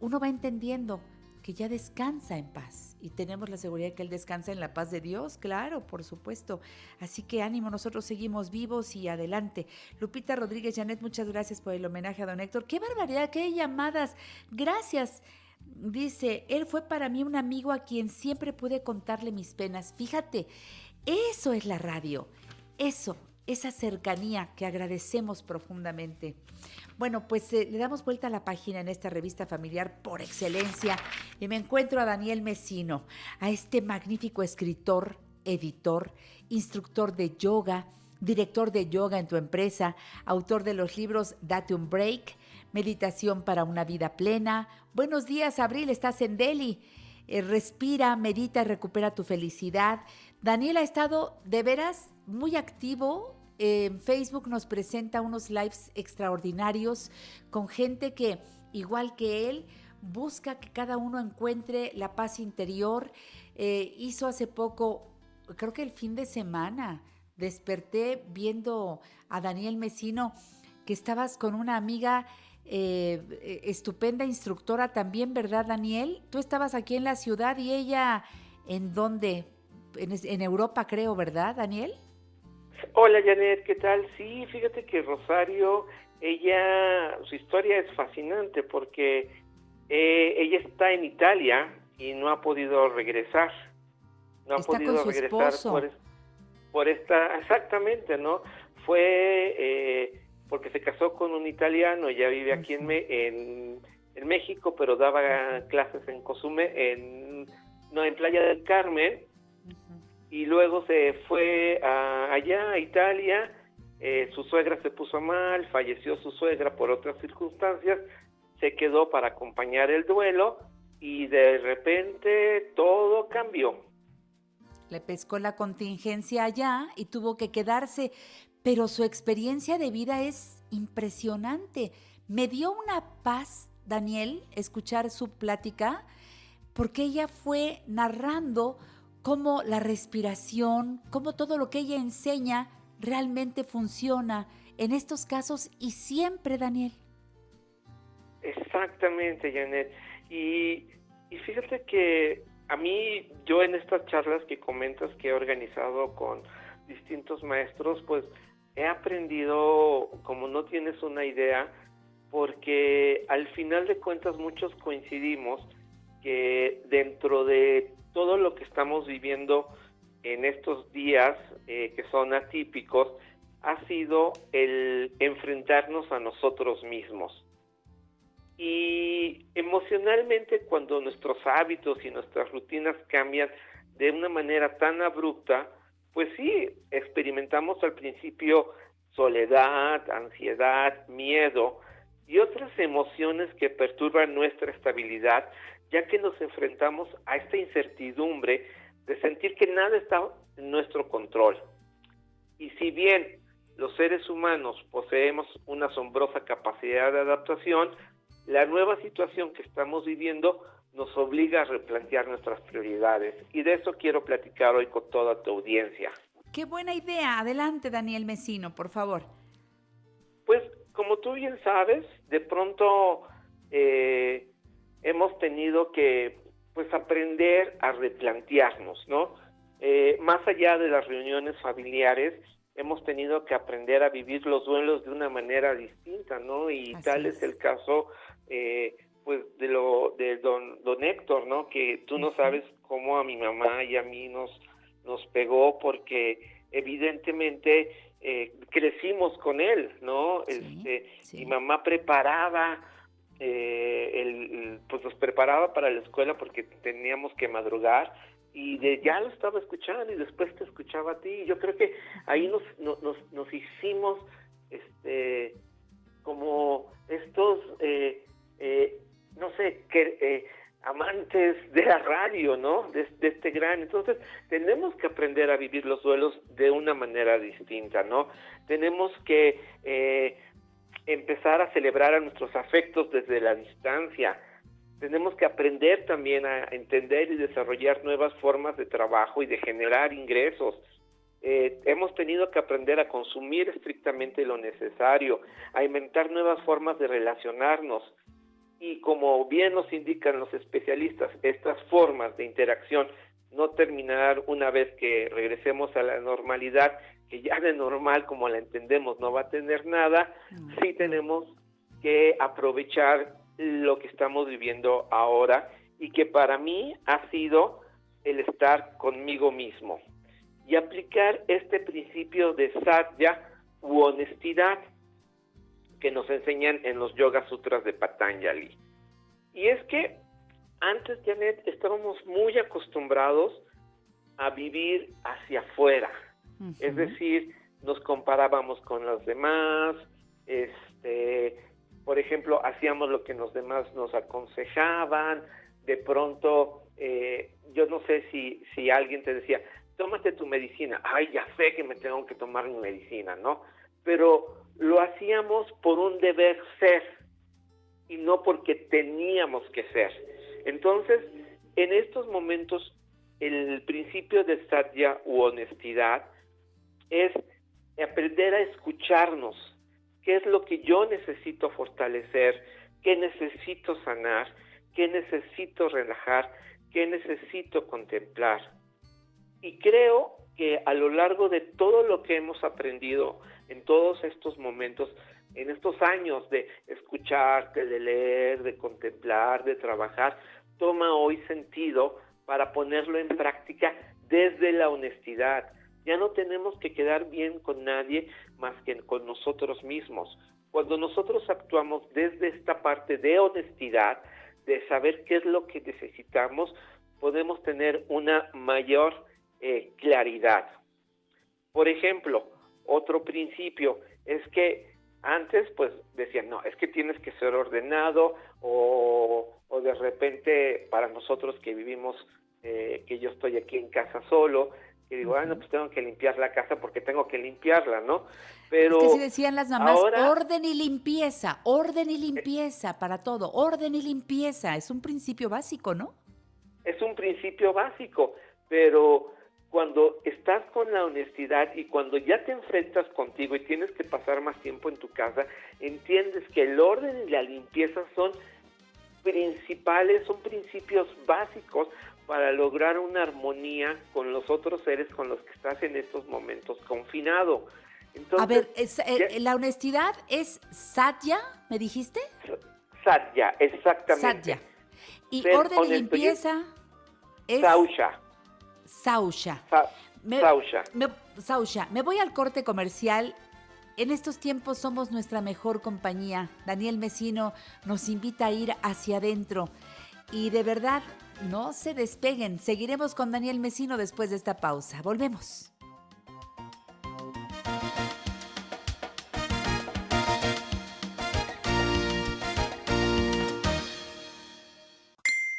[SPEAKER 5] uno va entendiendo que ya descansa en paz y tenemos la seguridad que Él descansa en la paz de Dios, claro, por supuesto. Así que ánimo, nosotros seguimos vivos y adelante. Lupita Rodríguez Janet, muchas gracias por el homenaje a don Héctor. Qué barbaridad, qué llamadas. Gracias. Dice, él fue para mí un amigo a quien siempre pude contarle mis penas. Fíjate, eso es la radio, eso, esa cercanía que agradecemos profundamente. Bueno, pues eh, le damos vuelta a la página en esta revista familiar por excelencia y me encuentro a Daniel Mesino, a este magnífico escritor, editor, instructor de yoga, director de yoga en tu empresa, autor de los libros Date un Break, Meditación para una vida plena. Buenos días, Abril, estás en Delhi. Eh, respira, medita recupera tu felicidad. Daniel ha estado de veras muy activo. En Facebook nos presenta unos lives extraordinarios con gente que, igual que él, busca que cada uno encuentre la paz interior. Eh, hizo hace poco, creo que el fin de semana, desperté viendo a Daniel Mesino, que estabas con una amiga eh, estupenda instructora también, ¿verdad, Daniel? Tú estabas aquí en la ciudad y ella, ¿en dónde? en, Europa, creo, ¿verdad, Daniel?
[SPEAKER 10] Hola, Janet, ¿qué tal? Sí, fíjate que Rosario, ella, su historia es fascinante porque eh, ella está en Italia y no ha podido regresar. No ha podido regresar por, por, esta, exactamente, ¿no? Fue eh, porque se casó con un italiano, ella vive aquí en, en, en México, pero daba clases en Cosume, en, no, en Playa del Carmen, y luego se fue a, allá a Italia, eh, su suegra se puso mal, falleció su suegra por otras circunstancias, se quedó para acompañar el duelo y de repente todo cambió.
[SPEAKER 5] Le pescó la contingencia allá y tuvo que quedarse, pero su experiencia de vida es impresionante. Me dio una paz, Daniel, escuchar su plática, porque ella fue narrando cómo la respiración, cómo todo lo que ella enseña realmente funciona en estos casos y siempre, Daniel.
[SPEAKER 10] Exactamente, Janet. Y, fíjate que a mí, yo en estas charlas que comentas que he organizado con distintos maestros, pues he aprendido, como no tienes una idea, porque al final de cuentas muchos coincidimos que dentro de todo lo que estamos viviendo en estos días eh, que son atípicos ha sido el enfrentarnos a nosotros mismos. Y emocionalmente cuando nuestros hábitos y nuestras rutinas cambian de una manera tan abrupta, pues sí, experimentamos al principio soledad, ansiedad, miedo y otras emociones que perturban nuestra estabilidad ya que nos enfrentamos a esta incertidumbre de sentir que nada está en nuestro control. Y si bien los seres humanos poseemos una asombrosa capacidad de adaptación, la nueva situación que estamos viviendo nos obliga a replantear nuestras prioridades y de eso quiero platicar hoy con toda tu audiencia.
[SPEAKER 5] Qué buena idea. Adelante, Daniel Mesino, por favor.
[SPEAKER 10] Pues como tú bien sabes, de pronto eh, hemos tenido que pues aprender a replantearnos, ¿no? Eh, más allá de las reuniones familiares, hemos tenido que aprender a vivir los duelos de una manera distinta, ¿no? Y tal es. el caso, eh, pues, de lo de don, don Héctor, ¿no? Que tú no sabes cómo a mi mamá y a mí nos, nos pegó porque evidentemente eh, crecimos con él, ¿no? este, Mi mamá preparaba, eh, el, pues nos preparaba para la escuela porque teníamos que madrugar y de ya lo estaba escuchando y después te escuchaba a ti. Yo creo que ahí nos, nos, nos hicimos este como estos, eh, eh, no sé, que, eh, amantes de la radio, ¿no? De, este gran. Entonces, tenemos que aprender a vivir los duelos de una manera distinta, ¿no? Tenemos que eh, empezar a celebrar a nuestros afectos desde la distancia. Tenemos que aprender también a entender y desarrollar nuevas formas de trabajo y de generar ingresos. Eh, hemos tenido que aprender a consumir estrictamente lo necesario, a inventar nuevas formas de relacionarnos, y como bien nos indican los especialistas, estas formas de interacción no terminar una vez que regresemos a la normalidad, que ya de normal como la entendemos no va a tener nada, sí tenemos que aprovechar lo que estamos viviendo ahora y que para mí ha sido el estar conmigo mismo y aplicar este principio de satya u honestidad que nos enseñan en los Yoga Sutras de Patanjali. Y es que antes, Janet, estábamos muy acostumbrados a vivir hacia afuera. Es decir, nos comparábamos con los demás, este, por ejemplo, hacíamos lo que los demás nos aconsejaban, de pronto, eh, yo no sé si, si alguien te decía, tómate tu medicina, ay, ya sé que me tengo que tomar mi medicina, ¿no? Pero lo hacíamos por un deber ser y no porque teníamos que ser. Entonces, en estos momentos, el principio de satya u honestidad es aprender a escucharnos, qué es lo que yo necesito fortalecer, qué necesito sanar, qué necesito relajar, qué necesito contemplar. Y creo que a lo largo de todo lo que hemos aprendido en todos estos momentos, en estos años de escucharte, de leer, de contemplar, de trabajar, toma hoy sentido para ponerlo en práctica desde la honestidad. Ya no tenemos que quedar bien con nadie más que con nosotros mismos. Cuando nosotros actuamos desde esta parte de honestidad, de saber qué es lo que necesitamos, podemos tener una mayor eh, claridad. Por ejemplo, otro principio es que antes, pues decían, no, es que tienes que ser ordenado o, o de repente para nosotros que vivimos, eh, que yo estoy aquí en casa solo, que digo, ah, no, pues tengo que limpiar la casa porque tengo que limpiarla, ¿no?
[SPEAKER 5] Pero es que si decían las mamás, orden y limpieza, orden y limpieza para todo, orden y limpieza, es un principio básico, ¿no?
[SPEAKER 10] Es un principio básico, pero cuando estás con la honestidad y cuando ya te enfrentas contigo y tienes que pasar más tiempo en tu casa, entiendes que el orden y la limpieza son principales, son principios básicos para lograr una armonía con los otros seres con los que estás en estos momentos confinado.
[SPEAKER 5] a ver, eh, ¿la honestidad es satya, me dijiste?
[SPEAKER 10] Satya, exactamente.
[SPEAKER 5] Satya. Y orden y limpieza es...
[SPEAKER 10] Sausha.
[SPEAKER 5] Sausha.
[SPEAKER 10] me, Sausha.
[SPEAKER 5] Sausha, me voy al corte comercial. En estos tiempos somos nuestra mejor compañía. Daniel Mesino nos invita a ir hacia adentro. Y de verdad, no se despeguen. Seguiremos con Daniel Mesino después de esta pausa. Volvemos.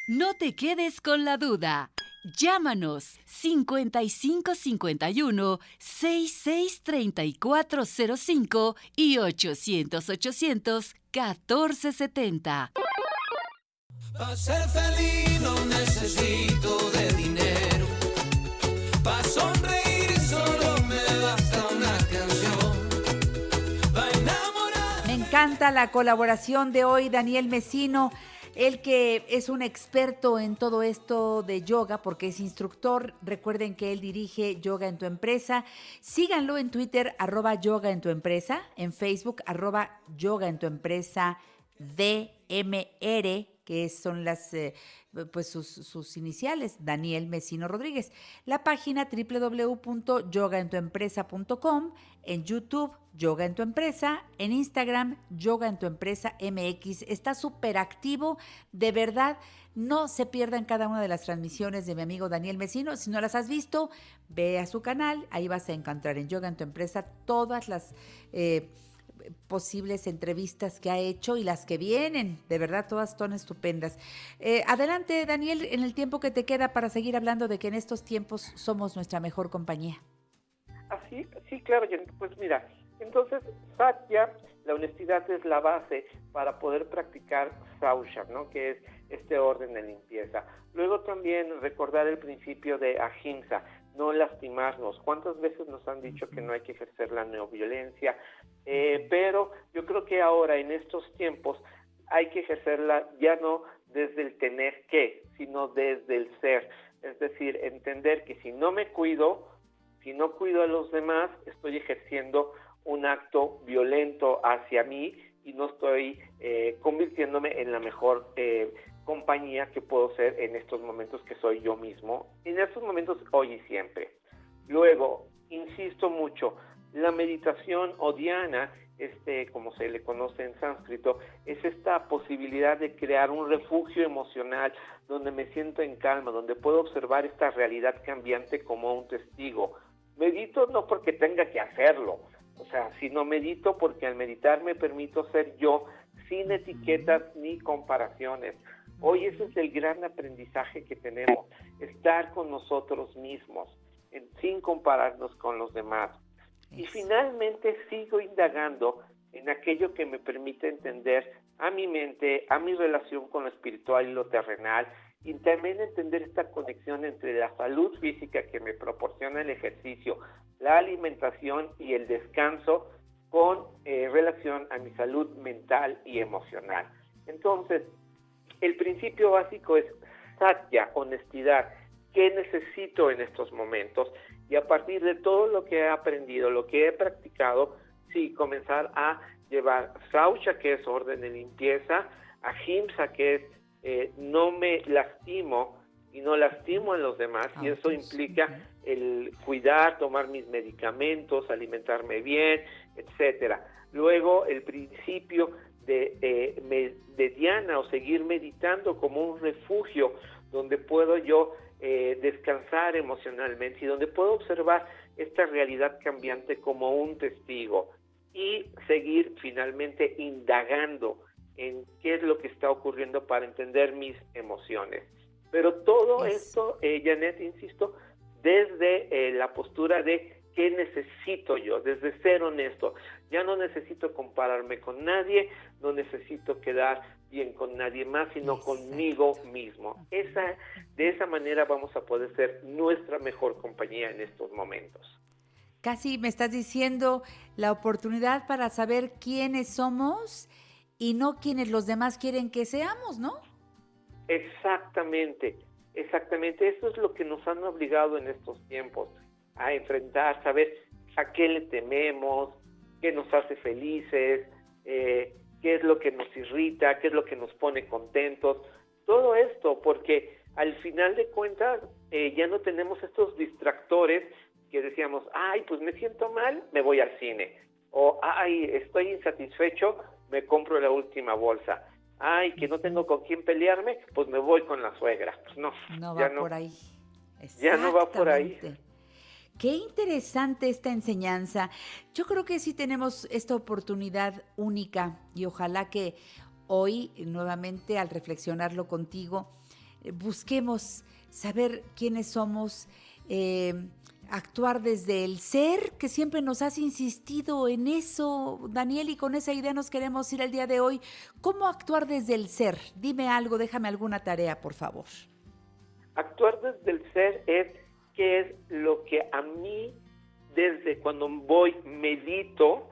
[SPEAKER 4] No te quedes con la duda. Llámanos 5551 663405 y 800 800 1470.
[SPEAKER 6] Para ser feliz no necesito de dinero. Para sonreír solo me basta una canción. Enamorar.
[SPEAKER 5] Me encanta la colaboración de hoy, Daniel Mesino. Él que es un experto en todo esto de yoga porque es instructor. Recuerden que él dirige Yoga en tu empresa. Síganlo en Twitter, arroba yoga en tu empresa. En Facebook, arroba yoga en tu empresa DMR que son las, eh, pues sus, sus, iniciales, Daniel Mesino Rodríguez. La página www.yogaentuempresa.com, en YouTube, Yoga en tu empresa, en Instagram, Yoga en tu empresa MX. Está súper activo, de verdad. No se pierdan cada una de las transmisiones de mi amigo Daniel Mesino. Si no las has visto, ve a su canal. Ahí vas a encontrar en Yoga en tu empresa todas las... Eh, posibles entrevistas que ha hecho y las que vienen. De verdad, todas son estupendas. Eh, adelante, Daniel, en el tiempo que te queda para seguir hablando de que en estos tiempos somos nuestra mejor compañía.
[SPEAKER 10] Así, sí, claro, pues mira, entonces Satya, la honestidad es la base para poder practicar Sausha, ¿no? Que es este orden de limpieza. Luego también recordar el principio de Ahimsa, no lastimarnos. ¿Cuántas veces nos han dicho que no hay que ejercer la neoviolencia? Eh, pero yo creo que ahora, en estos tiempos, hay que ejercerla ya no desde el tener que, sino desde el ser. Es decir, entender que si no me cuido, si no cuido a los demás, estoy ejerciendo un acto violento hacia mí y no estoy eh, convirtiéndome en la mejor eh, compañía que puedo ser en estos momentos que soy yo mismo, en estos momentos hoy y siempre. Luego, insisto mucho, la meditación o dhyana, este, como se le conoce en sánscrito, es esta posibilidad de crear un refugio emocional donde me siento en calma, donde puedo observar esta realidad cambiante como un testigo. Medito no porque tenga que hacerlo, o sea, sino medito porque al meditar me permito ser yo sin etiquetas ni comparaciones. Hoy ese es el gran aprendizaje que tenemos, estar con nosotros mismos, sin compararnos con los demás. Y finalmente sigo indagando en aquello que me permite entender a mi mente, a mi relación con lo espiritual y lo terrenal, y también entender esta conexión entre la salud física que me proporciona el ejercicio, la alimentación y el descanso con eh, relación a mi salud mental y emocional. Entonces, el principio básico es satya, honestidad. ¿Qué necesito en estos momentos? Y a partir de todo lo que he aprendido, lo que he practicado, sí, comenzar a llevar saucha, que es orden de limpieza, ahimsa, que es eh, no me lastimo y no lastimo a los demás, y ah, eso implica el cuidar, tomar mis medicamentos, alimentarme bien, etcétera. Luego el principio de, eh, de Diana o seguir meditando como un refugio donde puedo yo eh, descansar emocionalmente y donde puedo observar esta realidad cambiante como un testigo y seguir finalmente indagando en qué es lo que está ocurriendo para entender mis emociones. Pero todo esto, eh, Janet, insisto, desde eh, la postura de qué necesito yo, desde ser honesto. Ya no necesito compararme con nadie, no necesito quedar bien con nadie más, sino conmigo mismo. Esa, de esa manera vamos a poder ser nuestra mejor compañía en estos momentos.
[SPEAKER 5] Casi me estás diciendo la oportunidad para saber quiénes somos y no quienes los demás quieren que seamos, ¿no?
[SPEAKER 10] Exactamente, exactamente. Eso es lo que nos han obligado en estos tiempos a enfrentar, saber a qué le tememos, qué nos hace felices, eh, qué es lo que nos irrita, qué es lo que nos pone contentos, todo esto, porque al final de cuentas eh, ya no tenemos estos distractores que decíamos, ay, pues me siento mal, me voy al cine, o ay, estoy insatisfecho, me compro la última bolsa, ay, que no tengo con quién pelearme, pues me voy con la suegra, pues no,
[SPEAKER 5] no va por ahí.
[SPEAKER 10] Ya no va por ahí.
[SPEAKER 5] Qué interesante esta enseñanza. Yo creo que sí tenemos esta oportunidad única y ojalá que hoy, nuevamente, al reflexionarlo contigo, busquemos saber quiénes somos, eh, actuar desde el ser, que siempre nos has insistido en eso, Daniel, y con esa idea nos queremos ir al día de hoy. ¿Cómo actuar desde el ser? Dime algo, déjame alguna tarea, por favor.
[SPEAKER 10] Actuar desde el ser es qué es lo que a mí, desde cuando voy, medito,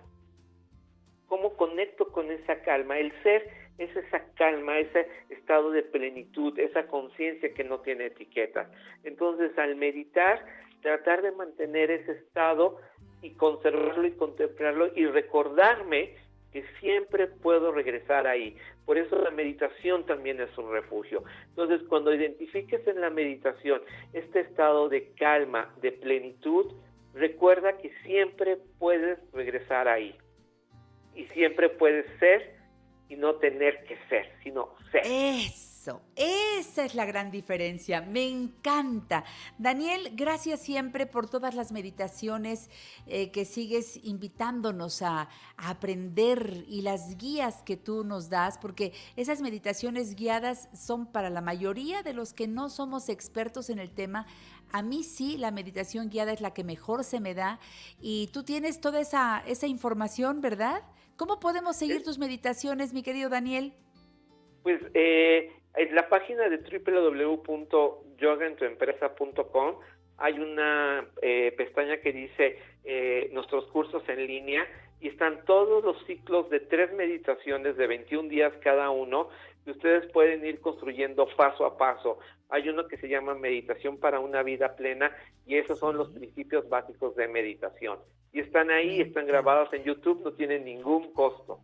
[SPEAKER 10] cómo conecto con esa calma. El ser es esa calma, ese estado de plenitud, esa conciencia que no tiene etiquetas. Entonces, al meditar, tratar de mantener ese estado y conservarlo y contemplarlo y recordarme que siempre puedo regresar ahí. Por eso la meditación también es un refugio. Entonces, cuando identifiques en la meditación este estado de calma, de plenitud, recuerda que siempre puedes regresar ahí. Y siempre puedes ser y no tener que ser, sino ser.
[SPEAKER 5] Eso, esa es la gran diferencia. Me encanta. Daniel, gracias siempre por todas las meditaciones eh, que sigues invitándonos a, a, aprender y las guías que tú nos das, porque esas meditaciones guiadas son para la mayoría de los que no somos expertos en el tema. A mí sí, la meditación guiada es la que mejor se me da y tú tienes toda esa, esa información, ¿verdad? ¿Cómo podemos seguir tus meditaciones, mi querido Daniel?
[SPEAKER 10] Pues eh, en la página de www.yogaentuempresa.com hay una eh, pestaña que dice eh, nuestros cursos en línea y están todos los ciclos de tres meditaciones de 21 días cada uno que ustedes pueden ir construyendo paso a paso. Hay uno que se llama meditación para una vida plena y esos son los principios básicos de meditación y están ahí, están grabados en YouTube, no tienen ningún costo.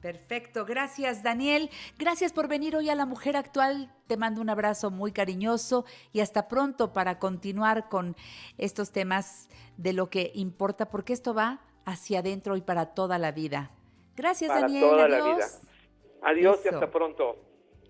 [SPEAKER 5] Perfecto, gracias Daniel, gracias por venir hoy a La Mujer Actual, te mando un abrazo muy cariñoso y hasta pronto para continuar con estos temas de lo que importa, porque esto va hacia adentro y para toda la vida. Gracias Daniel, adiós.
[SPEAKER 10] Adiós y hasta pronto.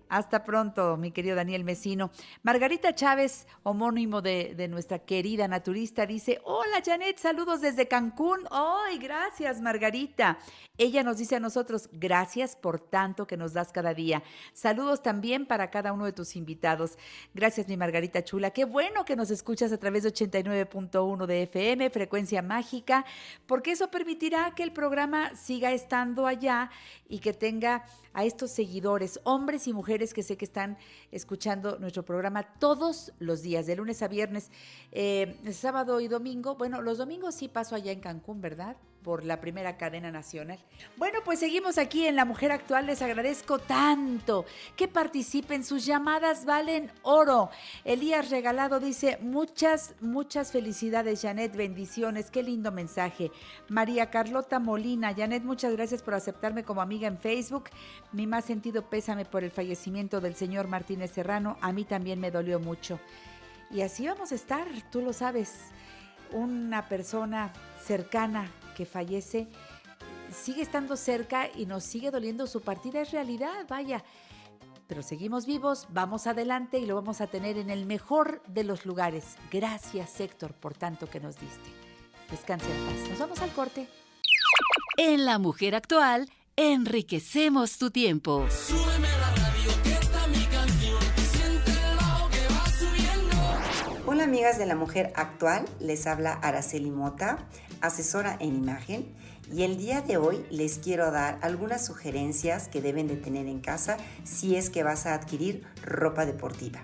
[SPEAKER 5] Hasta pronto, mi querido Daniel Mesino. Margarita Chávez, homónimo de, nuestra querida naturista, dice, hola Janet, saludos desde Cancún. ¡Ay, gracias Margarita! Ella nos dice a nosotros, gracias por tanto que nos das cada día. Saludos también para cada uno de tus invitados. Gracias, mi Margarita Chula. Qué bueno que nos escuchas a través de 89.1 de FM, frecuencia mágica, porque eso permitirá que el programa siga estando allá y que tenga a estos seguidores, hombres y mujeres que sé que están escuchando nuestro programa todos los días, de lunes a viernes, eh, sábado y domingo. Bueno, los domingos sí paso allá en Cancún, ¿verdad? Por la primera cadena nacional. Bueno, pues seguimos aquí en La Mujer Actual. Les agradezco tanto que participen. Sus llamadas valen oro. Elías Regalado dice, muchas, muchas felicidades, Janet. Bendiciones. Qué lindo mensaje. María Carlota Molina. Janet, muchas gracias por aceptarme como amiga en Facebook. Mi más sentido pésame por el fallecimiento del señor Martínez Serrano. A mí también me dolió mucho. Y así vamos a estar, tú lo sabes. Una persona cercana que fallece sigue estando cerca y nos sigue doliendo su partida, es realidad, vaya. Pero seguimos vivos, vamos adelante y lo vamos a tener en el mejor de los lugares. Gracias, Héctor, por tanto que nos diste. Descanse en paz. Nos vamos al corte.
[SPEAKER 4] En La Mujer Actual, enriquecemos tu tiempo.
[SPEAKER 11] Hola amigas de La Mujer Actual, les habla Araceli Mota asesora en imagen y el día de hoy les quiero dar algunas sugerencias que deben de tener en casa si es que vas a adquirir ropa deportiva.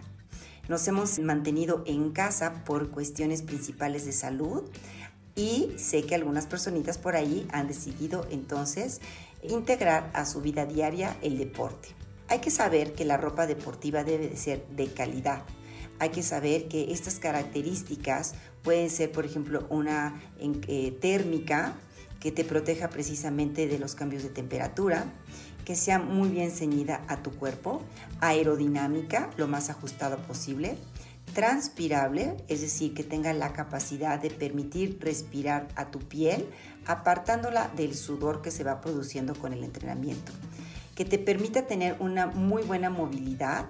[SPEAKER 11] Nos hemos mantenido en casa por cuestiones principales de salud y sé que algunas personitas por ahí han decidido entonces integrar a su vida diaria el deporte. Hay que saber que la ropa deportiva debe de ser de calidad. Hay que saber que estas características Puede ser, por ejemplo, una eh, térmica que te proteja precisamente de los cambios de temperatura, que sea muy bien ceñida a tu cuerpo, aerodinámica, lo más ajustado posible, transpirable, es decir, que tenga la capacidad de permitir respirar a tu piel, apartándola del sudor que se va produciendo con el entrenamiento, que te permita tener una muy buena movilidad,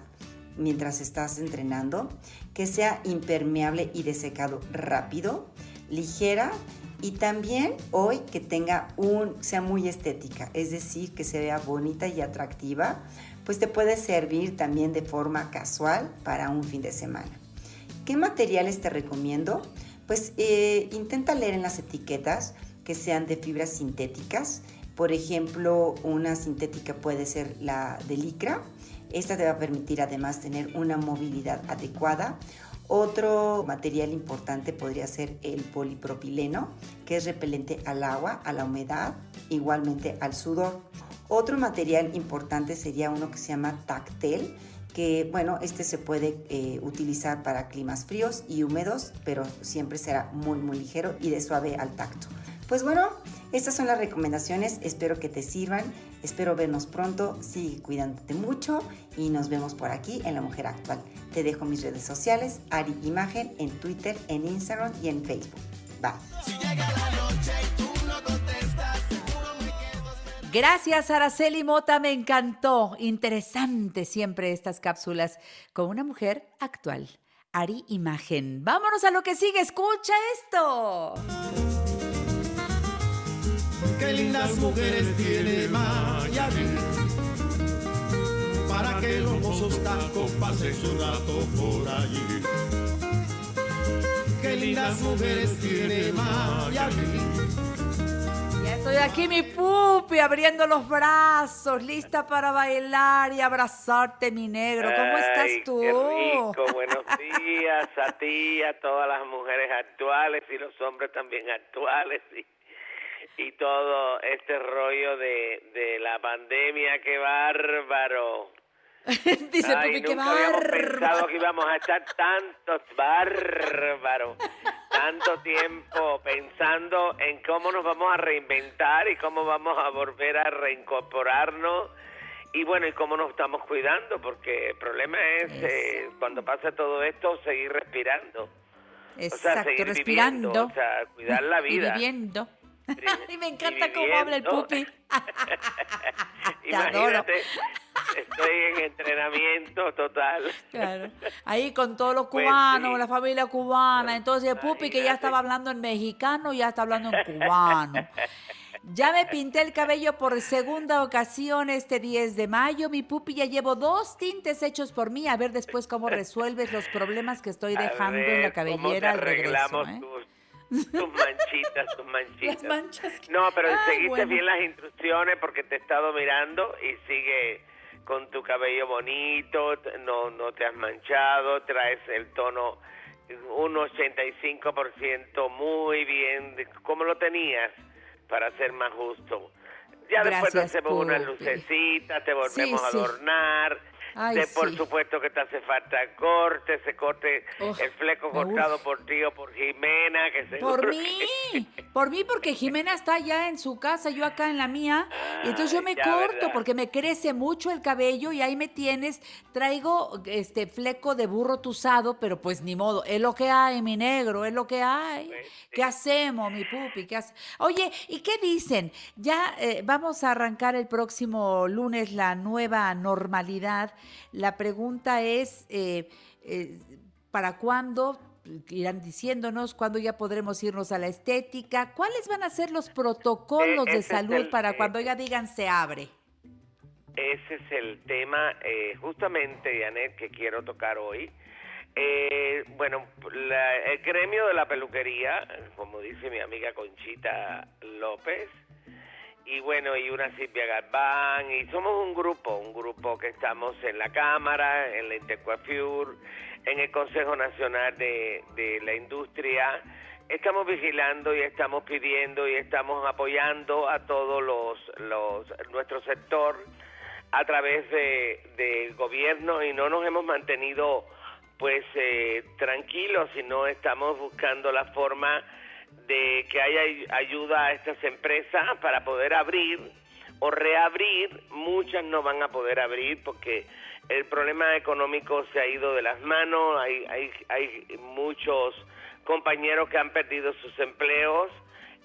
[SPEAKER 11] mientras estás entrenando, que sea impermeable y desecado rápido, ligera y también hoy que tenga un sea muy estética, es decir, que se vea bonita y atractiva pues te puede servir también de forma casual para un fin de semana. ¿Qué materiales te recomiendo? Pues eh, intenta leer en las etiquetas que sean de fibras sintéticas. Por ejemplo, una sintética puede ser la de licra. Esta te va a permitir además tener una movilidad adecuada. Otro material importante podría ser el polipropileno, que es repelente al agua, a la humedad, igualmente al sudor. Otro material importante sería uno que se llama Tactel, que bueno, este se puede eh, utilizar para climas fríos y húmedos, pero siempre será muy muy ligero y de suave al tacto. Pues bueno, estas son las recomendaciones, espero que te sirvan, espero vernos pronto, sigue cuidándote mucho y nos vemos por aquí en La Mujer Actual. Te dejo mis redes sociales, Ari Imagen, en Twitter, en Instagram y en Facebook. Bye.
[SPEAKER 5] Gracias, Araceli Mota, me encantó. Interesante siempre estas cápsulas con una mujer actual. Ari Imagen. Vámonos a lo que sigue, escucha esto.
[SPEAKER 12] Qué lindas mujeres tiene Miami para que los mozos tacos pasen su rato por allí. Qué lindas mujeres tiene Miami
[SPEAKER 5] Estoy aquí, mi pupi, abriendo los brazos, lista para bailar y abrazarte, mi negro. ¿Cómo estás tú?
[SPEAKER 13] Qué rico. Buenos días a ti, a todas las mujeres actuales y los hombres también actuales. Y, todo este rollo de, de la pandemia, qué bárbaro.
[SPEAKER 5] Dice Ay, Pupi,
[SPEAKER 13] nunca habíamos pensado que íbamos a estar tantos bárbaros, tanto tiempo pensando en cómo nos vamos a reinventar y cómo vamos a volver a reincorporarnos y bueno, y cómo nos estamos cuidando, porque el problema es eh, cuando pasa todo esto seguir respirando.
[SPEAKER 5] Exacto, o sea, seguir respirando. Viviendo,
[SPEAKER 13] o sea, cuidar la vida.
[SPEAKER 5] Y viviendo. Y me encanta cómo habla el pupi.
[SPEAKER 13] Imagínate, estoy en entrenamiento total.
[SPEAKER 5] Claro. Ahí con todos los pues cubanos, la familia cubana. Entonces el pupi que ya estaba hablando en mexicano, ya está hablando en cubano. Ya me pinté el cabello por segunda ocasión este 10 de mayo. Mi pupi ya llevo dos tintes hechos por mí. A ver después cómo resuelves los problemas que estoy dejando en la cabellera al regreso. ¿eh?
[SPEAKER 13] tus manchitas, tus manchitas. No, pero seguiste bien las instrucciones porque te he estado mirando y sigue con tu cabello bonito, no, no te has manchado, traes el tono un 85% muy bien, como lo tenías, para ser más justo. Ya después hacemos unas lucecitas, te volvemos a adornar de, por supuesto que te hace falta corte, ese corte, el fleco cortado por ti o por Jimena, que se
[SPEAKER 5] Por mí, por mí porque Jimena está allá en su casa, yo acá en la mía, y entonces yo me corto porque me crece mucho el cabello y ahí me tienes, traigo este fleco de burro tuzado, pero pues ni modo, es lo que hay, mi negro, es lo que hay. Pues ¿Qué hacemos, mi pupi? ¿Qué hace? Oye, ¿y qué dicen? Ya eh, vamos a arrancar el próximo lunes la nueva normalidad la pregunta es, eh, eh, ¿para cuándo? irán diciéndonos cuándo ya podremos irnos a la estética. ¿Cuáles van a ser los protocolos de salud para cuando ya digan se abre?
[SPEAKER 13] Ese es el tema justamente, Janet, que quiero tocar hoy. bueno, el gremio de la peluquería, como dice mi amiga Conchita López, y bueno, y una Silvia Galván, y somos un grupo, un grupo que estamos en la Cámara, en la Intercoafur, en el Consejo Nacional de, de la Industria, estamos vigilando y estamos pidiendo y estamos apoyando a todos los, los nuestro sector a través de, del gobierno y no nos hemos mantenido pues eh, tranquilos, sino estamos buscando la forma de que haya ayuda a estas empresas para poder abrir o reabrir, muchas no van a poder abrir porque el problema económico se ha ido de las manos, hay, hay, hay muchos compañeros que han perdido sus empleos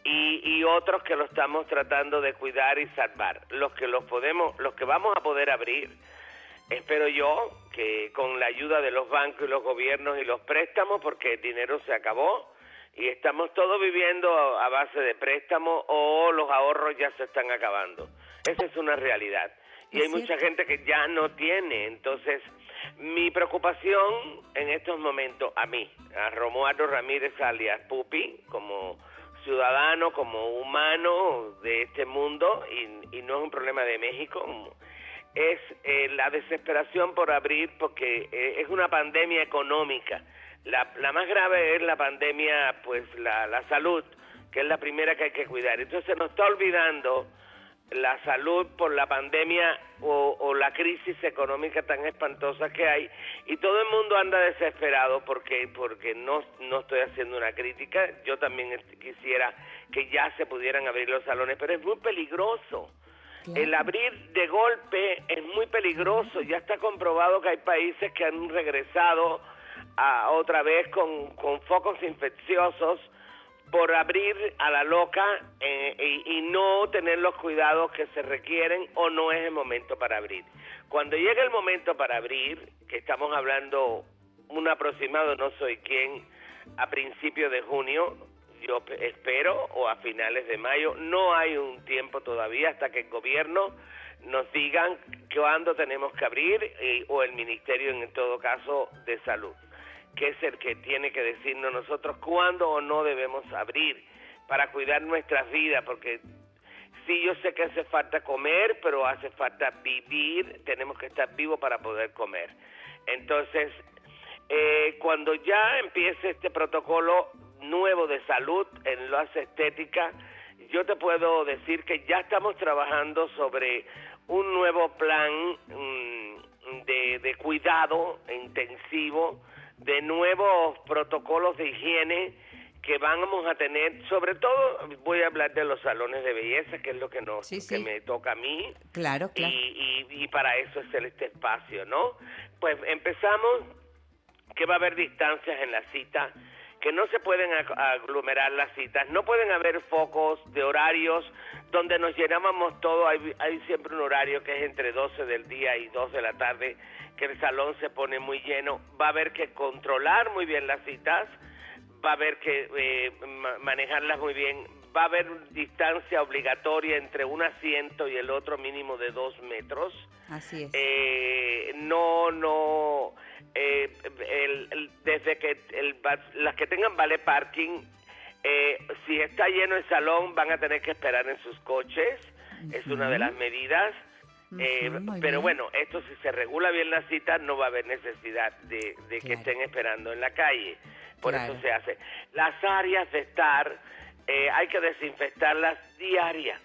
[SPEAKER 13] y, y, otros que lo estamos tratando de cuidar y salvar. Los que los podemos, los que vamos a poder abrir, espero yo que con la ayuda de los bancos y los gobiernos y los préstamos, porque el dinero se acabó, y estamos todos viviendo a base de préstamos o los ahorros ya se están acabando. Esa es una realidad. y hay mucha gente que ya no tiene. Entonces, mi preocupación en estos momentos, a mí, a Romualdo Ramírez alias Pupi, como ciudadano, como humano de este mundo, y, no es un problema de México, es eh, la desesperación por abrir porque eh, es una pandemia económica. La, la más grave es la pandemia, pues la, la salud, que es la primera que hay que cuidar. Entonces se nos está olvidando la salud por la pandemia o, la crisis económica tan espantosa que hay. Y todo el mundo anda desesperado porque porque no no estoy haciendo una crítica. Yo también quisiera que ya se pudieran abrir los salones pero es muy peligroso. El abrir de golpe es muy peligroso. Ya está comprobado que hay países que han regresado a otra vez con, con focos infecciosos por abrir a la loca eh, y, no tener los cuidados que se requieren o no es el momento para abrir. Cuando llegue el momento para abrir, que estamos hablando un aproximado, no soy quien, a principios de junio, yo espero, o a finales de mayo, no hay un tiempo todavía hasta que el gobierno nos digan cuándo tenemos que abrir eh, o el ministerio en todo caso de salud que es el que tiene que decirnos nosotros cuándo o no debemos abrir para cuidar nuestras vidas, porque sí yo sé que hace falta comer, pero hace falta vivir, tenemos que estar vivos para poder comer. Entonces, eh, cuando ya empiece este protocolo nuevo de salud en las estéticas, yo te puedo decir que ya estamos trabajando sobre un nuevo plan de, de cuidado intensivo de nuevos protocolos de higiene que vamos a tener, sobre todo voy a hablar de los salones de belleza, que es lo que nos que me toca a mí.
[SPEAKER 5] Claro, claro.
[SPEAKER 13] Y, y, para eso es este espacio, ¿no? Pues empezamos que va a haber distancias en la cita, que no se pueden aglomerar las citas, no pueden haber focos de horarios donde nos llenábamos todo, hay, hay siempre un horario que es entre 12 del día y 2 de la tarde, que el salón se pone muy lleno, va a haber que controlar muy bien las citas, va a haber que eh, manejarlas muy bien, va a haber distancia obligatoria entre un asiento y el otro mínimo de dos metros.
[SPEAKER 5] Así es.
[SPEAKER 13] Eh, no, no, eh, desde que las que tengan vale parking, si está lleno el salón van a tener que esperar en sus coches, es una de las medidas. Eh, pero bueno, esto si se regula bien la cita, no va a haber necesidad de, que estén esperando en la calle. Por eso se hace. Las áreas de estar, eh, hay que desinfectarlas diarias.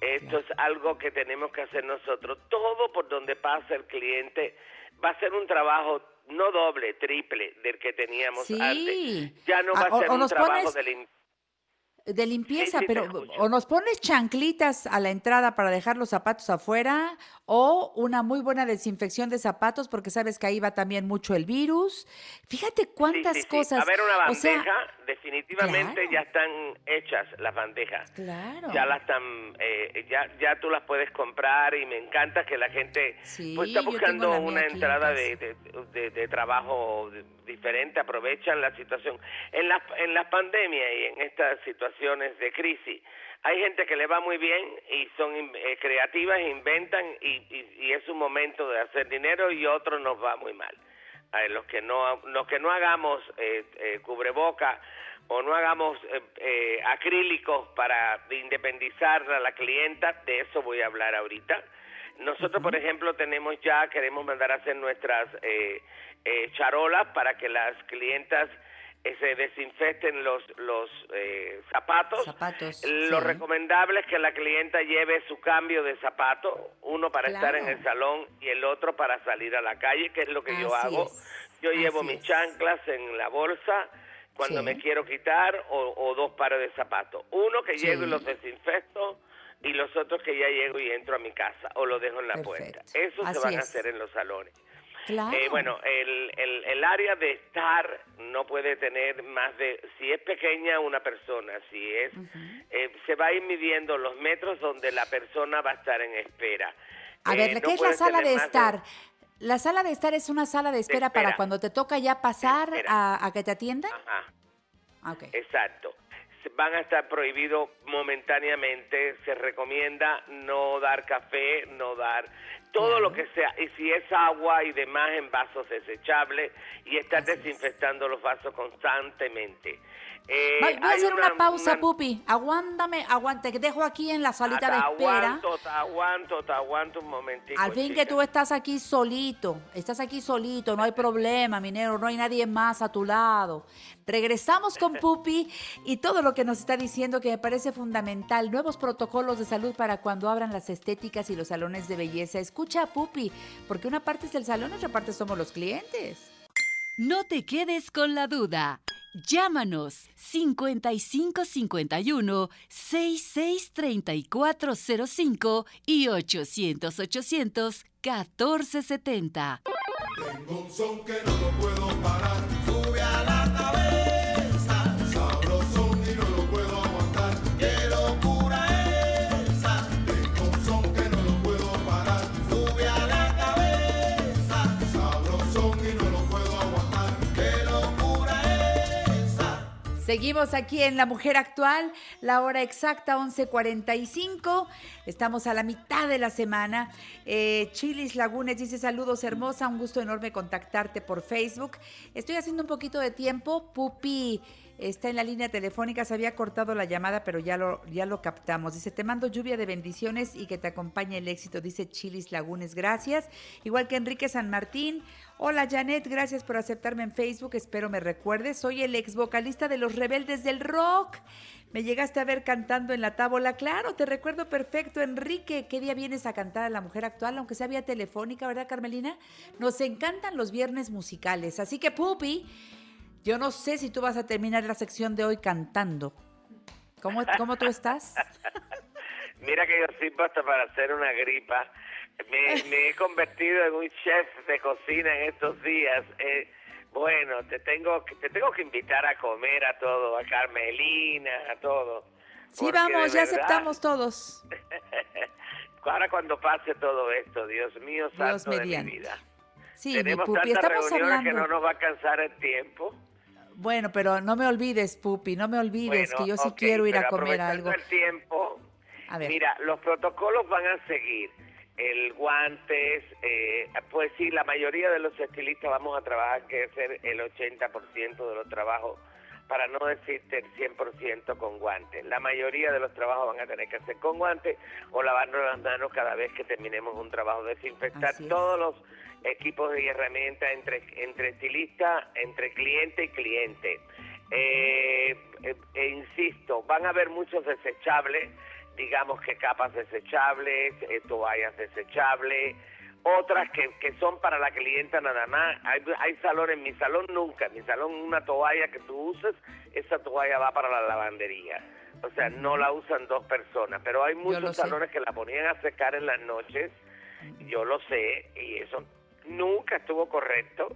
[SPEAKER 13] Esto es algo que tenemos que hacer nosotros. Todo por donde pasa el cliente va a ser un trabajo no doble, triple del que teníamos antes. Ya no va a, ser un trabajo de limpieza
[SPEAKER 5] de limpieza, pero o nos pones chanclitas a la entrada para dejar los zapatos afuera o una muy buena desinfección de zapatos porque sabes que ahí va también mucho el virus. Fíjate cuántas cosas.
[SPEAKER 13] A ver, una bandeja, definitivamente ya están hechas las bandejas.
[SPEAKER 5] Claro.
[SPEAKER 13] Ya las están, eh, ya, ya tú las puedes comprar y me encanta que la gente pues, está buscando una entrada de, de, de, trabajo diferente, aprovechan la situación. En la, en la pandemia y en estas situaciones de crisis, hay gente que le va muy bien y son eh, creativas, inventan y, y, es un momento de hacer dinero y otros nos va muy mal. A los que no, los que no hagamos eh, eh, cubreboca o no hagamos eh, eh, acrílicos para independizar a la clienta, de eso voy a hablar ahorita. Nosotros, por ejemplo, tenemos ya, queremos mandar a hacer nuestras eh, eh, charolas para que las clientas eh, se desinfecten los los eh, zapatos.
[SPEAKER 5] zapatos
[SPEAKER 13] Lo recomendable es que la clienta lleve su cambio de zapato, uno para estar en el salón y el otro para salir a la calle, que es lo que yo hago. Yo llevo mis chanclas en la bolsa cuando me quiero quitar o, dos pares de zapatos. Uno que llego y los desinfecto y los otros que ya llego y entro a mi casa o lo dejo en la puerta. Eso se van a hacer en los salones. Eh, bueno, el, el, el, área de estar no puede tener más de, si es pequeña una persona, si es, eh, se va a ir midiendo los metros donde la persona va a estar en espera.
[SPEAKER 5] A ver, eh, ¿qué es la sala de estar? La sala de estar es una sala de espera, para cuando te toca ya pasar a, a, que te atiendan.
[SPEAKER 13] Ajá. Ah, okay. Exacto van a estar prohibidos momentáneamente. Se recomienda no dar café, no dar todo lo que sea. Y si es agua y demás en vasos desechables y estar desinfectando los vasos constantemente. Eh,
[SPEAKER 5] voy a hacer una, pausa, Pupi. Aguántame, aguante, que dejo aquí en la salita de espera.
[SPEAKER 13] Aguanto, te aguanto, te aguanto un momentito.
[SPEAKER 5] Al fin que tú estás aquí solito, estás aquí solito, no hay problema, minero, no hay nadie más a tu lado. Regresamos con Pupi y todo lo que nos está diciendo que me parece fundamental. Nuevos protocolos de salud para cuando abran las estéticas y los salones de belleza. Escucha a Pupi, porque una parte es el salón, otra parte somos los clientes.
[SPEAKER 4] No te quedes con la duda. Llámanos 5551 663405 y 800 800 1470.
[SPEAKER 12] Tengo un son que no lo puedo parar.
[SPEAKER 5] Seguimos aquí en La Mujer Actual, la hora exacta 11.45. Estamos a la mitad de la semana. Eh, Chilis Lagunes dice saludos hermosa, un gusto enorme contactarte por Facebook. Estoy haciendo un poquito de tiempo. Pupi está en la línea telefónica, se había cortado la llamada, pero ya lo, ya lo captamos. Dice, te mando lluvia de bendiciones y que te acompañe el éxito, dice Chilis Lagunes, gracias. Igual que Enrique San Martín, Hola Janet, gracias por aceptarme en Facebook, espero me recuerdes. Soy el ex vocalista de Los Rebeldes del Rock. Me llegaste a ver cantando en la tábola, claro, te recuerdo perfecto, Enrique. ¿Qué día vienes a cantar a la mujer actual? Aunque sea vía telefónica, ¿verdad, Carmelina? Nos encantan los viernes musicales. Así que, Pupi, yo no sé si tú vas a terminar la sección de hoy cantando. ¿Cómo, cómo tú estás?
[SPEAKER 13] Mira que yo sirvo hasta para hacer una gripa me, he convertido en un chef de cocina en estos días. Eh, bueno, te tengo, te tengo que invitar a comer a todo, a Carmelina, a todo.
[SPEAKER 5] Sí, vamos, ya aceptamos todos.
[SPEAKER 13] Ahora cuando pase todo esto, Dios mío, santo de mi vida.
[SPEAKER 5] Sí,
[SPEAKER 13] Tenemos
[SPEAKER 5] mi pupi,
[SPEAKER 13] tantas
[SPEAKER 5] estamos
[SPEAKER 13] reuniones
[SPEAKER 5] hablando.
[SPEAKER 13] que no nos va a alcanzar el tiempo.
[SPEAKER 5] Bueno, pero no me olvides, Pupi, no me olvides
[SPEAKER 13] Bueno,
[SPEAKER 5] que yo sí quiero ir a comer algo.
[SPEAKER 13] el tiempo,
[SPEAKER 5] A ver.
[SPEAKER 13] mira, los protocolos van a seguir. El guantes, eh, pues sí, la mayoría de los estilistas vamos a trabajar que hacer el 80% de los trabajos, para no decirte el 100% con guantes. La mayoría de los trabajos van a tener que hacer con guantes o lavarnos las manos cada vez que terminemos un trabajo, desinfectar todos los equipos y herramientas entre, entre estilista, entre cliente y cliente. Eh, eh, e insisto, van a haber muchos desechables, digamos que capas desechables, eh, toallas desechables, otras que, que son para la clienta nada más. Hay, hay salones, en mi salón nunca, en mi salón una toalla que tú uses, esa toalla va para la lavandería. O sea, no la usan dos personas, pero hay muchos
[SPEAKER 5] sé.
[SPEAKER 13] salones que la ponían a secar en las noches, yo lo sé, y eso nunca estuvo correcto.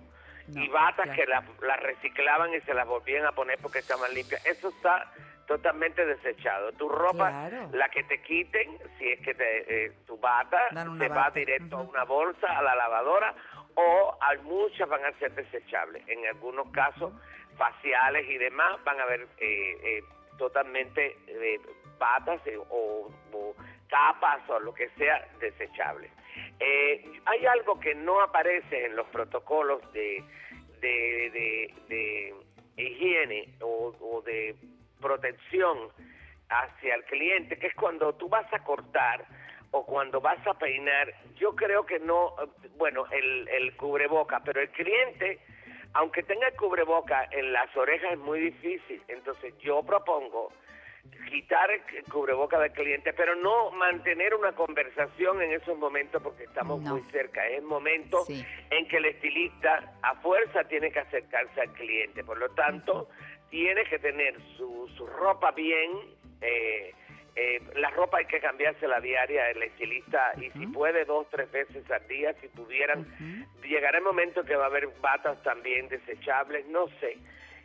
[SPEAKER 13] y batas
[SPEAKER 5] ya.
[SPEAKER 13] que la, la reciclaban y se las volvían a poner porque estaban limpias. Eso está totalmente desechado. Tu ropa,
[SPEAKER 5] Claro.
[SPEAKER 13] la que te quiten, si es que te, eh, tu bata se va
[SPEAKER 5] bata.
[SPEAKER 13] directo a una bolsa, a la lavadora, o hay muchas van a ser desechables. En algunos casos, faciales y demás, van a haber eh, eh, totalmente eh, batas o, o capas o lo que sea desechables. Eh, hay algo que no aparece en los protocolos de, de, de- de higiene o, o de protección hacia el cliente, que es cuando tú vas a cortar o cuando vas a peinar, yo creo que no, bueno, el, el cubreboca, pero el cliente, aunque tenga el cubreboca en las orejas es muy difícil, entonces yo propongo quitar el cubreboca del cliente, pero no mantener una conversación en esos momentos porque estamos muy cerca. Es el momento en que el estilista a fuerza tiene que acercarse al cliente. Por lo tanto, tiene que tener su, su ropa bien. eh, eh, la ropa hay que cambiársela diaria el estilista y si puede dos tres veces al día si pudieran llegará el momento que va a haber batas también desechables no sé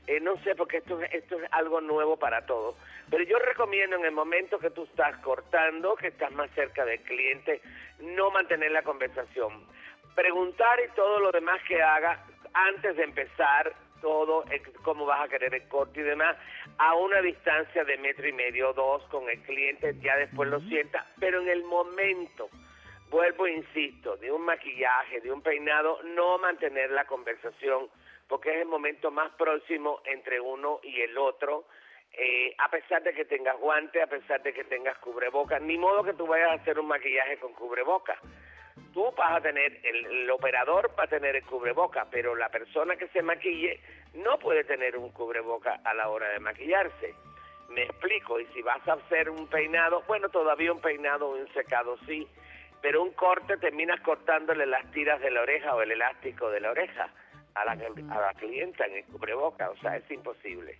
[SPEAKER 13] eh, no sé, porque esto, es- esto es algo nuevo para todos. Pero yo recomiendo en el momento que tú estás cortando, que estás más cerca del cliente, no mantener la conversación. Preguntar y todo lo demás que haga antes de empezar todo, eh, cómo vas a querer el corte y demás, a una distancia de metro y medio o dos con el cliente, ya después lo sienta, pero en el momento, vuelvo, e insisto, de un maquillaje, de un peinado, no mantener la conversación, porque es el momento más próximo entre uno y el otro, eh, a pesar de que tengas guante, a pesar de que tengas cubreboca, ni modo que tú vayas a hacer un maquillaje con cubreboca. Tú vas a tener, el, operador va a tener el cubreboca, pero la persona que se maquille no puede tener un cubreboca a la hora de maquillarse. Me explico, y si vas a hacer un peinado, bueno, todavía un peinado o un secado sí, pero un corte terminas cortándole las tiras de la oreja o el elástico de la oreja a la, a la clienta en el cubreboca, o sea, es imposible.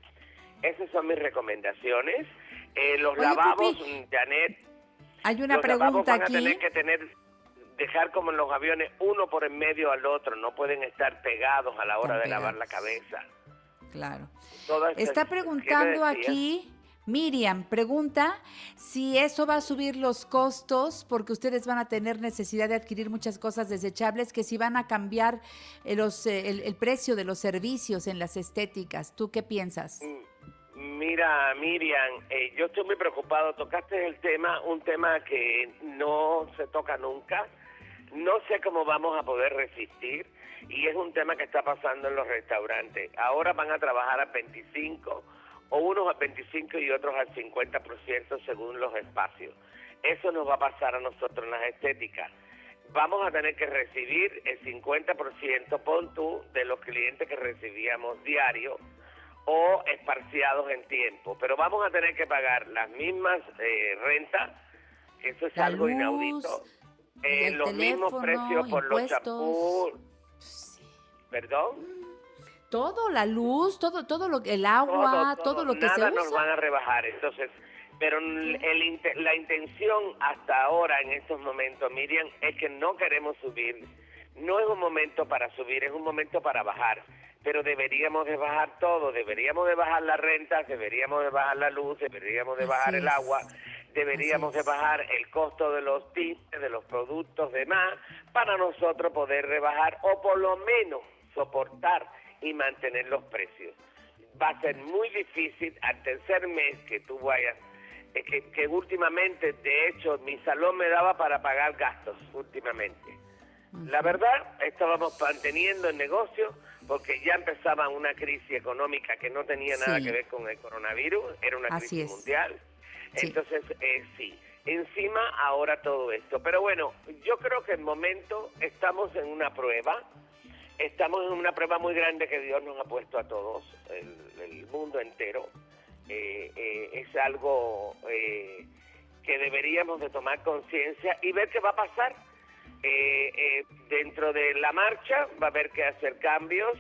[SPEAKER 13] Esas son mis recomendaciones. Eh, los lavabos, Janet.
[SPEAKER 5] Hay una pregunta
[SPEAKER 13] van
[SPEAKER 5] aquí.
[SPEAKER 13] A tener que tener, dejar como en los aviones, uno por en medio al otro. No pueden estar pegados a la hora de lavar la cabeza.
[SPEAKER 5] Claro. Está preguntando aquí. Miriam pregunta si eso va a subir los costos porque ustedes van a tener necesidad de adquirir muchas cosas desechables, que si van a cambiar eh, los, eh, el, el, precio de los servicios en las estéticas. ¿Tú qué piensas?
[SPEAKER 13] Mm, Mira, Miriam, eh, yo estoy muy preocupado. Tocaste el tema, un tema que no se toca nunca. No sé cómo vamos a poder resistir y es un tema que está pasando en los restaurantes. Ahora van a trabajar a 25 o unos a 25 y otros al 50% según los espacios. Eso nos va a pasar a nosotros en las estéticas. Vamos a tener que recibir el 50%, pon tú, de los clientes que recibíamos diario o esparciados en tiempo. Pero vamos a tener que pagar las mismas eh, rentas, eso es algo inaudito, eh, los mismos precios por los champús. ¿Perdón?
[SPEAKER 5] Todo, la luz, todo, todo lo el agua, todo, lo que se usa.
[SPEAKER 13] nos van a rebajar, entonces, pero el, la intención hasta ahora en estos momentos, Miriam, es que no queremos subir. No es un momento para subir, es un momento para bajar. Pero deberíamos de bajar todo, deberíamos de bajar las rentas, deberíamos de bajar la luz, deberíamos de bajar el agua, deberíamos de bajar el costo de los tips, de los productos demás, para nosotros poder rebajar o por lo menos soportar y mantener los precios. Va a ser muy difícil al tercer mes que tú vayas, eh, que, que últimamente, de hecho, mi salón me daba para pagar gastos últimamente. La verdad, estábamos manteniendo el negocio porque ya empezaba una crisis económica que no tenía nada que ver con el coronavirus, era una crisis mundial. Entonces, eh, sí, encima ahora todo esto. Pero bueno, yo creo que el momento estamos en una prueba, estamos en una prueba muy grande que Dios nos ha puesto a todos, el, mundo entero. Eh, eh, es algo que deberíamos de tomar conciencia y ver qué va a pasar eh, eh, dentro de la marcha va a haber que hacer cambios.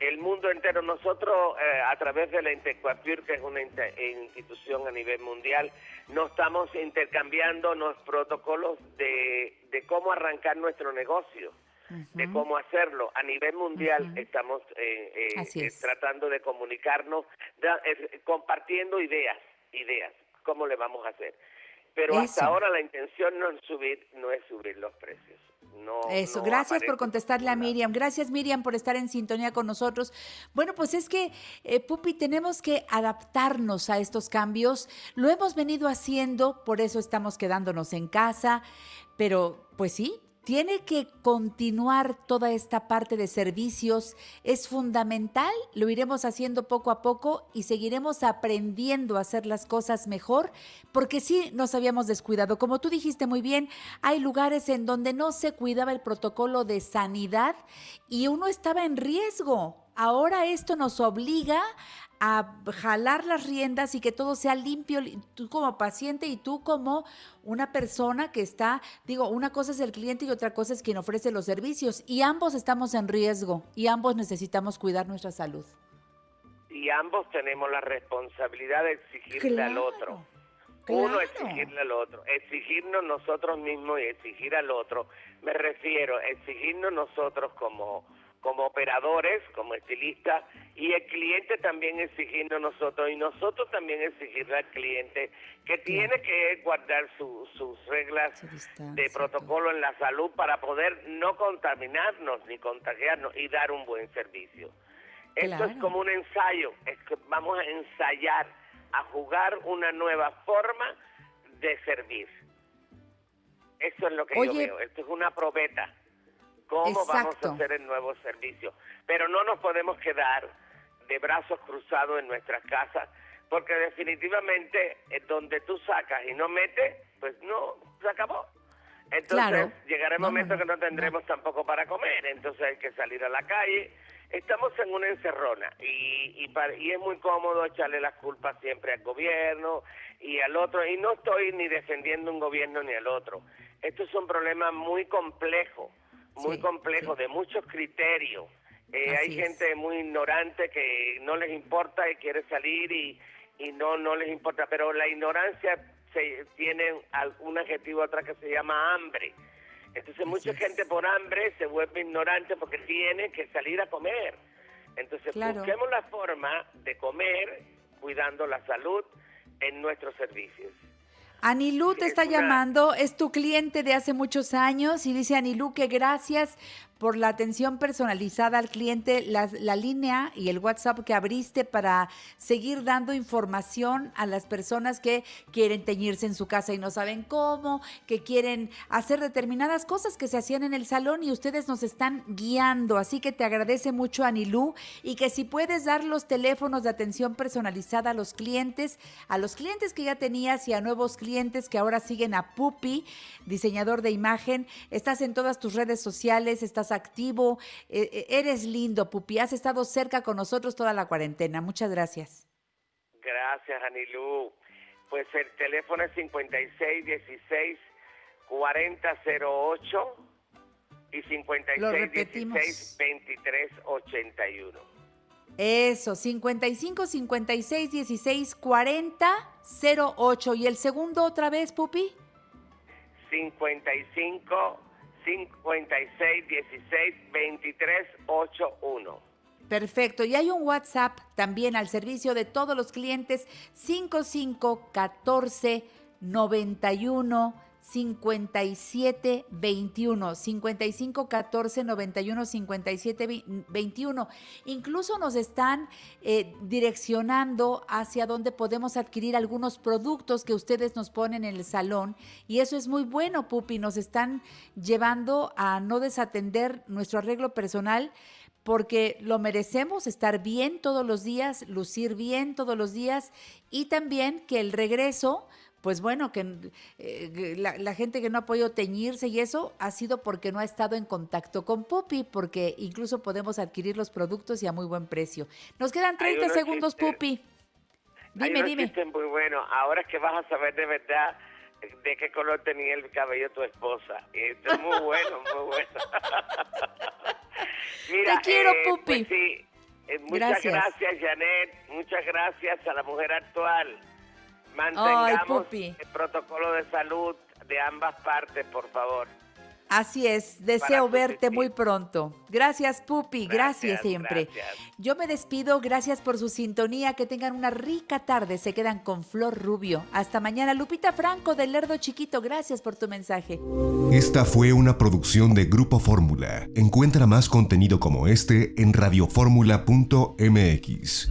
[SPEAKER 13] El mundo entero, nosotros eh, a través de la Intercuapir, que es una institución a nivel mundial, no estamos intercambiando los protocolos de, cómo arrancar nuestro negocio, de cómo hacerlo. A nivel mundial estamos tratando de comunicarnos, compartiendo ideas, ideas, cómo le vamos a hacer. Pero hasta ahora la intención no es subir, no es subir los precios. No,
[SPEAKER 5] Eso, gracias por contestarle a Miriam. Gracias Miriam por estar en sintonía con nosotros. Bueno, pues es que, eh, Pupi, tenemos que adaptarnos a estos cambios. Lo hemos venido haciendo, por eso estamos quedándonos en casa, pero pues sí, tiene que continuar toda esta parte de servicios. Es fundamental, lo iremos haciendo poco a poco y seguiremos aprendiendo a hacer las cosas mejor, porque sí nos habíamos descuidado. Como tú dijiste muy bien, hay lugares en donde no se cuidaba el protocolo de sanidad y uno estaba en riesgo. Ahora esto nos obliga a jalar las riendas y que todo sea limpio, tú como paciente y tú como una persona que está, digo, una cosa es el cliente y otra cosa es quien ofrece los servicios y ambos estamos en riesgo y ambos necesitamos cuidar nuestra salud.
[SPEAKER 13] Y ambos tenemos la responsabilidad de exigirle al otro. Uno exigirle al otro, exigirnos nosotros mismos y exigir al otro. Me refiero, exigirnos nosotros como como operadores, como estilistas, y el cliente también exigiendo nosotros, y nosotros también exigirle al cliente que tiene que guardar sus reglas de protocolo en la salud para poder no contaminarnos ni contagiarnos y dar un buen servicio. Esto es como un ensayo, es que vamos a ensayar, a jugar una nueva forma de servir. Eso es lo que yo veo, esto es una probeta. ¿Cómo vamos a hacer el nuevo servicio? Pero no nos podemos quedar de brazos cruzados en nuestras casas, porque definitivamente eh, donde tú sacas y no metes, pues no, se acabó. Entonces llegará el momento que no tendremos tampoco para comer, entonces hay que salir a la calle. Estamos en una encerrona y, y, es muy cómodo echarle las culpas siempre al gobierno y al otro, y no estoy ni defendiendo un gobierno ni al otro. Esto es un problema muy complejo, muy complejo, de muchos criterios. Eh, hay gente muy ignorante que no les importa y quiere salir y, y no, no les importa, pero la ignorancia se, tiene un adjetivo atrás que se llama hambre. Entonces mucha gente por hambre se vuelve ignorante porque tiene que salir a comer. Entonces busquemos la forma de comer cuidando la salud en nuestros servicios.
[SPEAKER 5] Anilú te está llamando, es tu cliente de hace muchos años y dice Anilú que gracias por la atención personalizada al cliente, la, línea y el WhatsApp que abriste para seguir dando información a las personas que quieren teñirse en su casa y no saben cómo, que quieren hacer determinadas cosas que se hacían en el salón y ustedes nos están guiando. Así que te agradece mucho, Anilú, y que si puedes dar los teléfonos de atención personalizada a los clientes, a los clientes que ya tenías y a nuevos clientes que ahora siguen a Pupi, diseñador de imagen, estás en todas tus redes sociales, estás activo, eh, eh, eres lindo, Pupi, has estado cerca con nosotros toda la cuarentena. Muchas gracias.
[SPEAKER 13] Gracias, Anilú. Pues el teléfono es 5616 4008 y 5616 2381.
[SPEAKER 5] Eso, 55 56 16 40 08. ¿Y el segundo otra vez, Pupi?
[SPEAKER 13] 55 56 16 23 81.
[SPEAKER 5] Perfecto. Y hay un WhatsApp también al servicio de todos los clientes 55 14 91 57 21 55 14 91 57 21 incluso nos están eh, direccionando hacia dónde podemos adquirir algunos productos que ustedes nos ponen en el salón y eso es muy bueno Pupi. Nos están llevando a no desatender nuestro arreglo personal porque lo merecemos, estar bien todos los días, lucir bien todos los días y también que el regreso pues bueno, que eh, la, gente que no ha podido teñirse y eso ha sido porque no ha estado en contacto con Pupi, porque incluso podemos adquirir los productos y a muy buen precio. Nos quedan 30 segundos, Pupi.
[SPEAKER 13] Dime, dime. muy bueno. Ahora es que vas a saber de verdad de qué color tenía el cabello tu esposa. Esto es muy bueno, muy bueno.
[SPEAKER 5] Te quiero, eh, pues Pupi.
[SPEAKER 13] sí, eh, muchas gracias, Janet. Muchas gracias a la mujer actual. Mantengamos el protocolo de salud de ambas partes, por favor.
[SPEAKER 5] Así es, deseo verte muy pronto. Gracias, Pupi, gracias, siempre. Yo me despido, gracias por su sintonía, que tengan una rica tarde, se quedan con Flor Rubio. Hasta mañana, Lupita Franco del Lerdo Chiquito, gracias por tu mensaje.
[SPEAKER 3] Esta fue una producción de Grupo Fórmula. Encuentra más contenido como este en radioformula.mx.